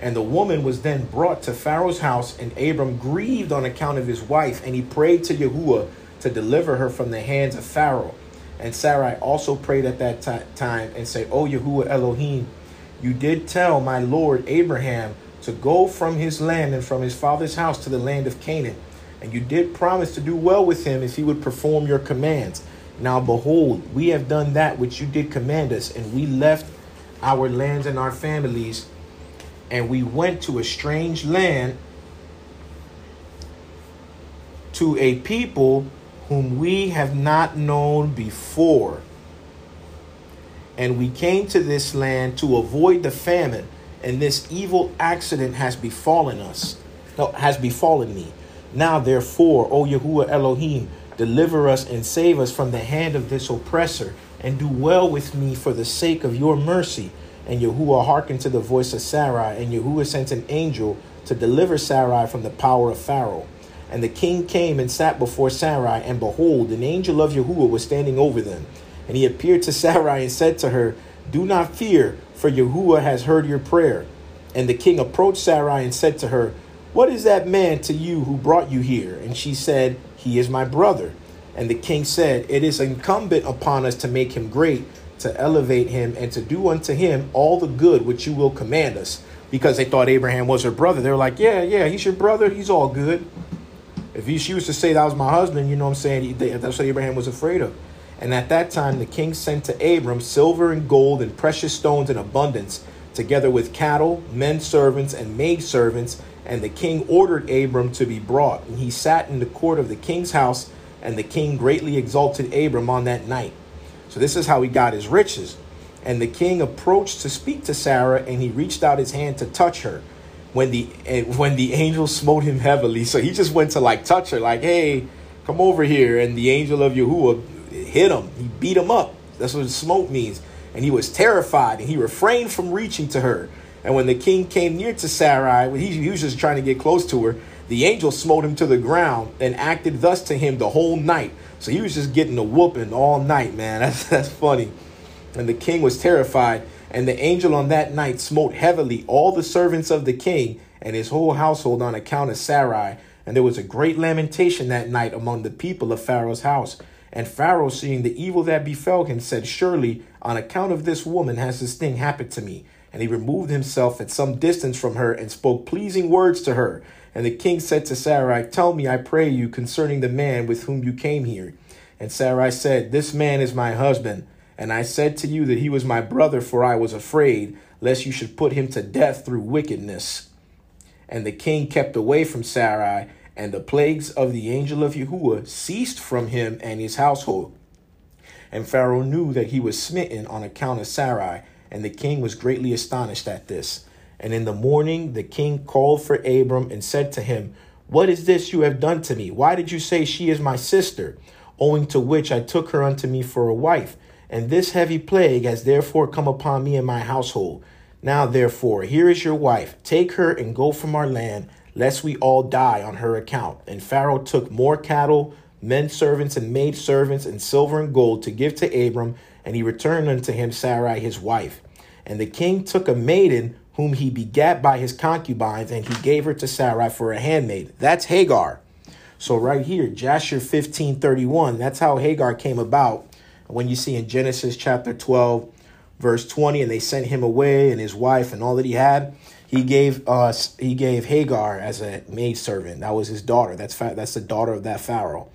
And the woman was then brought to Pharaoh's house, and Abram grieved on account of his wife, and he prayed to Yahuwah to deliver her from the hands of Pharaoh. And Sarai also prayed at that ti- time and said, O Yahuwah Elohim, you did tell my lord Abraham to go from his land and from his father's house to the land of Canaan. And you did promise to do well with him if he would perform your commands. Now behold, we have done that which you did command us, and we left our lands and our families, and we went to a strange land to a people whom we have not known before. And we came to this land to avoid the famine, and this evil accident has befallen us. No, has befallen me. Now, therefore, O Yahuwah Elohim, deliver us and save us from the hand of this oppressor, and do well with me for the sake of your mercy. And Yahuwah hearkened to the voice of Sarai, and Yahuwah sent an angel to deliver Sarai from the power of Pharaoh. And the king came and sat before Sarai, and behold, an angel of Yahuwah was standing over them. And he appeared to Sarai and said to her, Do not fear, for Yahuwah has heard your prayer. And the king approached Sarai and said to her, What is that man to you who brought you here? And she said, He is my brother. And the king said, It is incumbent upon us to make him great, to elevate him, and to do unto him all the good which you will command us. Because they thought Abraham was her brother. They were like, Yeah, yeah, he's your brother. He's all good. If he, she was to say that was my husband, you know what I'm saying? That's what Abraham was afraid of. And at that time, the king sent to Abram silver and gold and precious stones in abundance, together with cattle, men servants, and maid servants. And the king ordered Abram to be brought. And he sat in the court of the king's house, and the king greatly exalted Abram on that night. So this is how he got his riches. And the king approached to speak to Sarah, and he reached out his hand to touch her when the eh, when the angel smote him heavily. So he just went to like touch her, like, hey, come over here. And the angel of Yahuwah hit him. He beat him up. That's what smote means. And he was terrified, and he refrained from reaching to her. And when the king came near to Sarai, he, he was just trying to get close to her. The angel smote him to the ground and acted thus to him the whole night. So he was just getting a whooping all night, man. That's that's funny. And the king was terrified. And the angel on that night smote heavily all the servants of the king and his whole household on account of Sarai. And there was a great lamentation that night among the people of Pharaoh's house. And Pharaoh, seeing the evil that befell him, said, Surely, on account of this woman has this thing happened to me. And he removed himself at some distance from her and spoke pleasing words to her. And the king said to Sarai, Tell me, I pray you, concerning the man with whom you came here. And Sarai said, This man is my husband. And I said to you that he was my brother, for I was afraid, lest you should put him to death through wickedness. And the king kept away from Sarai, and the plagues of the angel of Yahuwah ceased from him and his household. And Pharaoh knew that he was smitten on account of Sarai, and the king was greatly astonished at this. And in the morning the king called for Abram and said to him, What is this you have done to me? Why did you say she is my sister? Owing to which I took her unto me for a wife. And this heavy plague has therefore come upon me and my household. Now, therefore, here is your wife. Take her and go from our land, lest we all die on her account. And Pharaoh took more cattle, men servants, and maid servants, and silver and gold to give to Abram, and he returned unto him Sarai his wife. And the king took a maiden whom he begat by his concubines, and he gave her to Sarai for a handmaid. That's Hagar. So right here, Jasher 15, 31, that's how Hagar came about. When you see in Genesis chapter 12, verse 20, and they sent him away and his wife and all that he had, he gave us he gave Hagar as a maidservant. That was his daughter. That's fa- that's the daughter of that Pharaoh.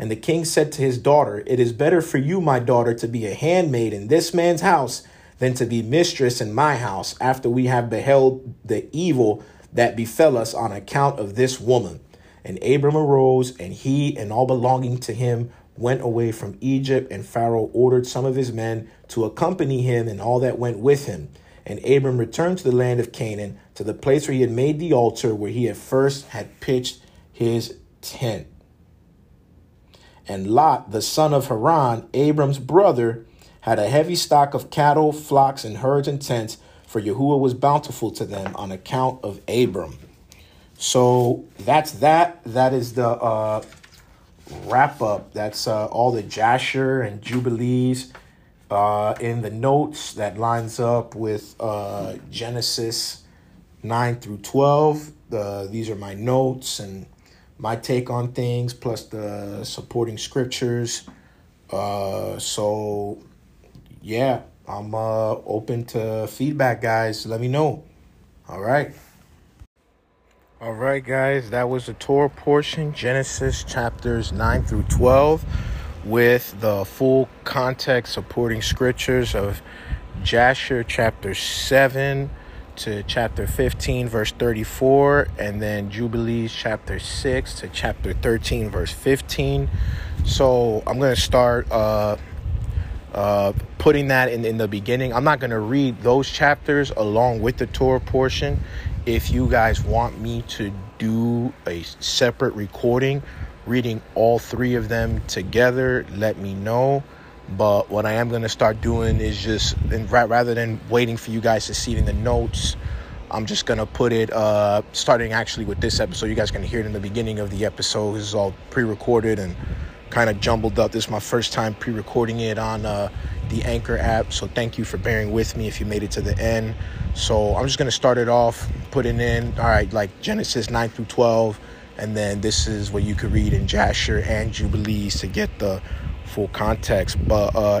And the king said to his daughter, It is better for you, my daughter, to be a handmaid in this man's house than to be mistress in my house after we have beheld the evil that befell us on account of this woman. And Abram arose, and he and all belonging to him went away from Egypt, and Pharaoh ordered some of his men to accompany him and all that went with him. And Abram returned to the land of Canaan, to the place where he had made the altar, where he at first had pitched his tent. And Lot, the son of Haran, Abram's brother, had a heavy stock of cattle, flocks, and herds and tents, for Yahuwah was bountiful to them on account of Abram. So that's that. That is the uh, wrap up. That's uh, all the Jasher and Jubilees uh, in the notes that lines up with uh, Genesis 9 through 12. Uh, these are my notes and my take on things, plus the supporting scriptures. Uh, so, yeah, I'm uh, open to feedback, guys. Let me know. All right. All right, guys, that was the Torah portion, Genesis chapters 9 through 12, with the full context supporting scriptures of Jasher chapter 7 to chapter 15, verse 34, and then Jubilees chapter 6 to chapter 13, verse 15. So I'm going to start uh, uh, putting that in, in the beginning. I'm not going to read those chapters along with the Torah portion if you guys want me to do a separate recording reading all three of them together let me know But what I am gonna start doing is just, and ra- rather than waiting for you guys to see it in the notes, I'm just gonna put it, uh, starting actually with this episode. You guys can hear it in the beginning of the episode. This is all pre-recorded and kind of jumbled up. This is my first time pre-recording it on uh, the Anchor app. So thank you for bearing with me if you made it to the end. So I'm just gonna start it off, putting in, all right, like Genesis 9 through 12, and then this is what you could read in Jasher and Jubilees to get the full context. But uh,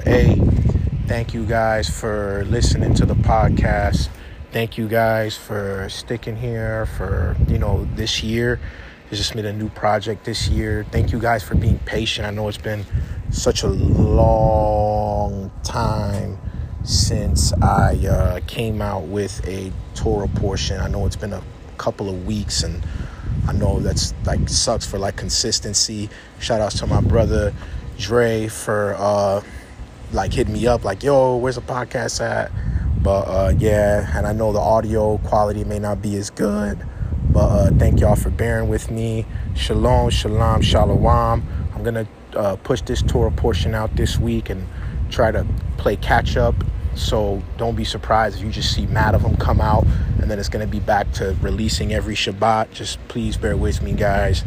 thank you guys for listening to the podcast. Thank you guys for sticking here for you know this year. I just made a new project this year. Thank you guys for being patient. I know it's been such a long time since I uh, came out with a Torah portion. I know it's been a couple of weeks, and I know that's like sucks for like consistency. Shout outs to my brother Dre for uh, like hitting me up, like, yo, where's the podcast at? But uh, yeah, and I know the audio quality may not be as good, but uh, thank y'all for bearing with me. Shalom, shalom, shalom. I'm gonna uh, push this Torah portion out this week and try to play catch up. So don't be surprised if you just see mad of them come out, and then it's gonna be back to releasing every Shabbat. Just please bear with me, guys.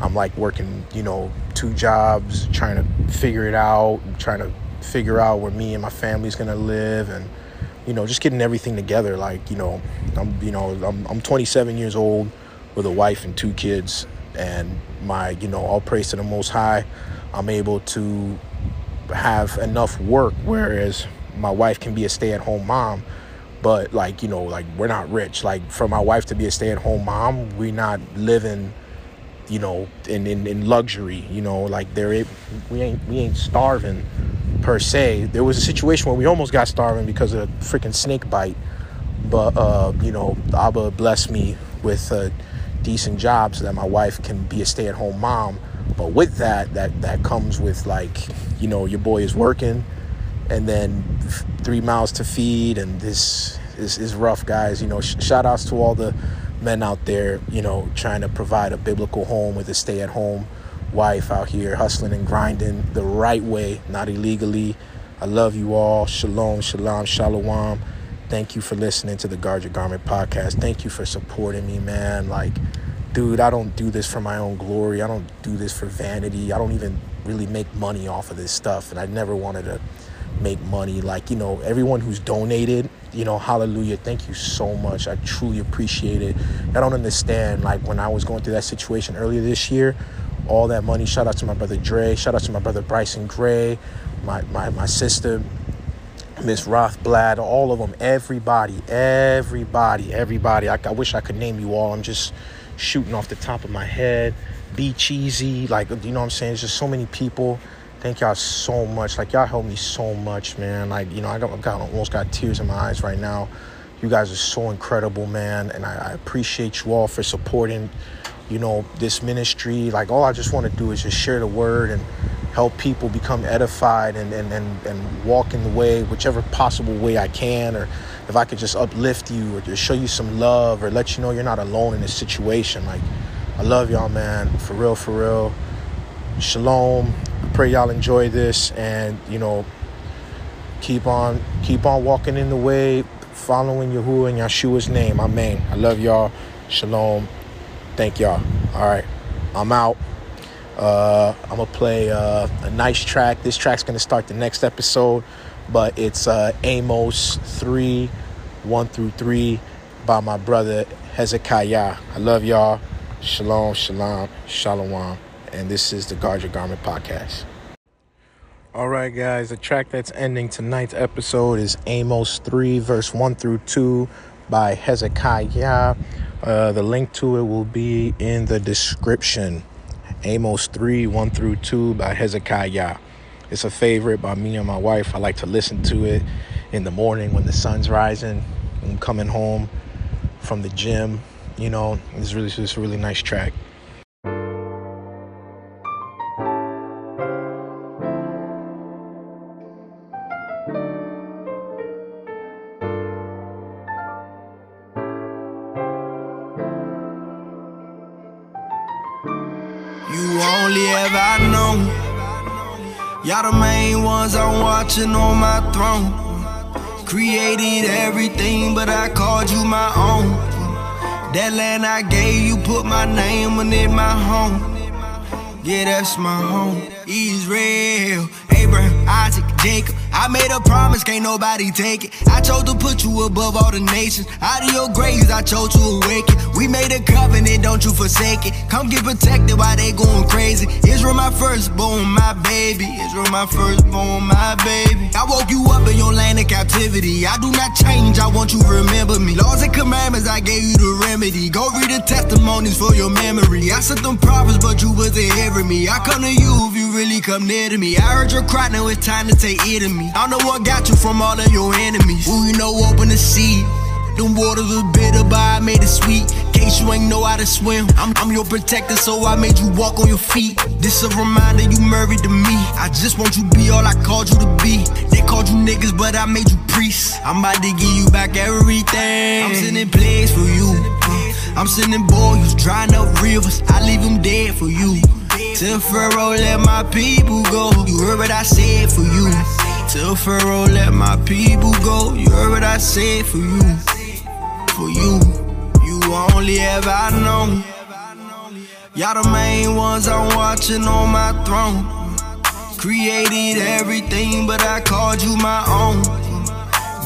I'm like working, you know, two jobs, trying to figure it out, trying to figure out where me and my family's gonna live, and you know, just getting everything together. Like, you know, I'm, you know, I'm, I'm 27 years old with a wife and two kids, and my, you know, all praise to the Most High. I'm able to have enough work, whereas my wife can be a stay-at-home mom. But like, you know, like we're not rich. Like for my wife to be a stay-at-home mom, we're not living you know, in, in, in luxury, you know, like there we ain't we ain't starving per se. There was a situation where we almost got starving because of a freaking snake bite, but uh, you know, Abba blessed me with a decent job so that my wife can be a stay-at-home mom. But with that, that that comes with like, you know, your boy is working, and then three mouths to feed, and this is, is rough, guys. You know, sh- shout outs to all the men out there, you know, trying to provide a biblical home with a stay at home wife out here hustling and grinding the right way, not illegally. I love you all. Shalom, shalom, shalom. Thank you for listening to the Guard Your Garment podcast. Thank you for supporting me, man. Like, dude, I don't do this for my own glory. I don't do this for vanity. I don't even really make money off of this stuff. And I never wanted to make money. Like, you know, everyone who's donated, you know, hallelujah. Thank you so much. I truly appreciate it. I don't understand, like, when I was going through that situation earlier this year, all that money. Shout out to my brother Dre. Shout out to my brother Bryson Gray, my, my, my sister, Miss Rothblad, all of them, everybody, everybody, everybody. I, I wish I could name you all. I'm just shooting off the top of my head. Be cheesy, like, you know what I'm saying? There's just so many people. Thank y'all so much. Like y'all helped me so much, man. Like you know, I got, I got almost got tears in my eyes right now. You guys are so incredible, man, and I, I appreciate you all for supporting. You know this ministry. Like all I just want to do is just share the word and help people become edified and and and, and walk in the way, whichever possible way I can, or if I could just uplift you or just show you some love or let you know you're not alone in this situation. Like I love y'all, man. For real, for real. Shalom. Pray y'all enjoy this and you know keep on keep on walking in the way, following Yahuwah and Yeshua's name. Amen. I love y'all. Shalom. Thank y'all. All right. I'm out. Uh, I'm gonna play uh, a nice track. This track's gonna start the next episode, but it's uh, Amos 3 1 through 3 by my brother Hezekiyah. I love y'all. Shalom, shalom, shalom. And this is the Guard Your Garment podcast. All right, guys, the track that's ending tonight's episode is Amos 3, verse 1 through 2 by Hezekiyah. Uh, the link to it will be in the description. Amos 3, 1 through 2 by Hezekiyah. It's a favorite by me and my wife. I like to listen to it in the morning when the sun's rising. I'm coming home from the gym. You know, it's really it's a really nice track. Only ever known Y'all the main ones I'm watching on my throne. Created everything, but I called you my own. That land I gave you, put my name on it, my home. Yeah, that's my home. Israel, Abraham, Isaac, Jacob. I made a promise, can't nobody take it. I chose to put you above all the nations. Out of your graves, I chose to awaken. We made a covenant, don't you forsake it. Come get protected while they going crazy. Israel, my firstborn, my baby. Israel, my firstborn, my baby. I woke you up in your land of captivity. I do not change, I want you to remember me. Laws and commandments, I gave you the remedy. Go read the testimonies for your memory. I sent them prophets, but you wasn't hearing me. I come to you really come near to me. I heard your cry, now it's time to take it to me. I know what got you from all of your enemies. Who you know open the sea. Them waters was bitter, but I made it sweet. Case you ain't know how to swim. I'm, I'm your protector, so I made you walk on your feet. This a reminder you married to me. I just want you be all I called you to be. They called you niggas, but I made you priests. I'm about to give you back everything. I'm sending plays for you. I'm sending boys, drying up rivers. I leave them dead for you. Pharaoh, let my people go. You heard what I said for you. Pharaoh, let my people go. You heard what I said for you. For you, you only ever known. Y'all the main ones I'm watching on my throne. Created everything, but I called you my own.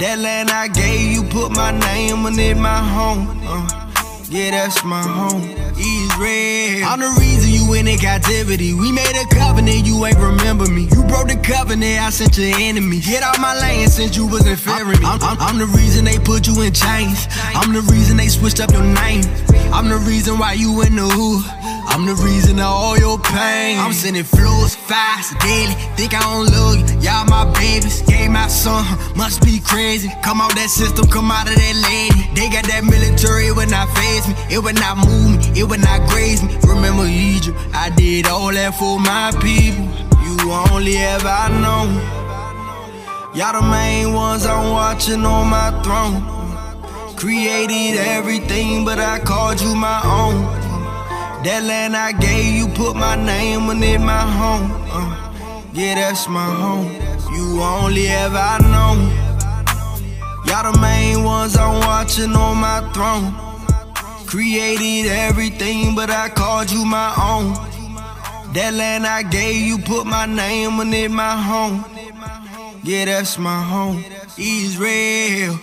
That land I gave you, put my name on it, my home. Uh. Yeah, that's my home. Israel. I'm the reason you in captivity. We made a covenant, you ain't remember me. You broke the covenant, I sent your enemy. Get out my lane since you wasn't fearing me. I'm, I'm, I'm the reason they put you in chains. I'm the reason they switched up your name. I'm the reason why you in the hood. I'm the reason of all your pain. I'm sending flows fast daily. Think I don't love you. Y'all my babies. Gave my son. Must be crazy. Come out that system, come out of that lady. They got that military, it would not phase me. It would not move me. It would not graze me. Remember Egypt. I did all that for my people. You only ever know. Y'all the main ones I'm watching on my throne. Created everything, but I called you my own. That land I gave you, put my name on it, my home. Uh, yeah, that's my home. You only ever known. Y'all the main ones I'm watching on my throne. Created everything, but I called you my own. That land I gave you, put my name on it, my home. Yeah, that's my home. Israel,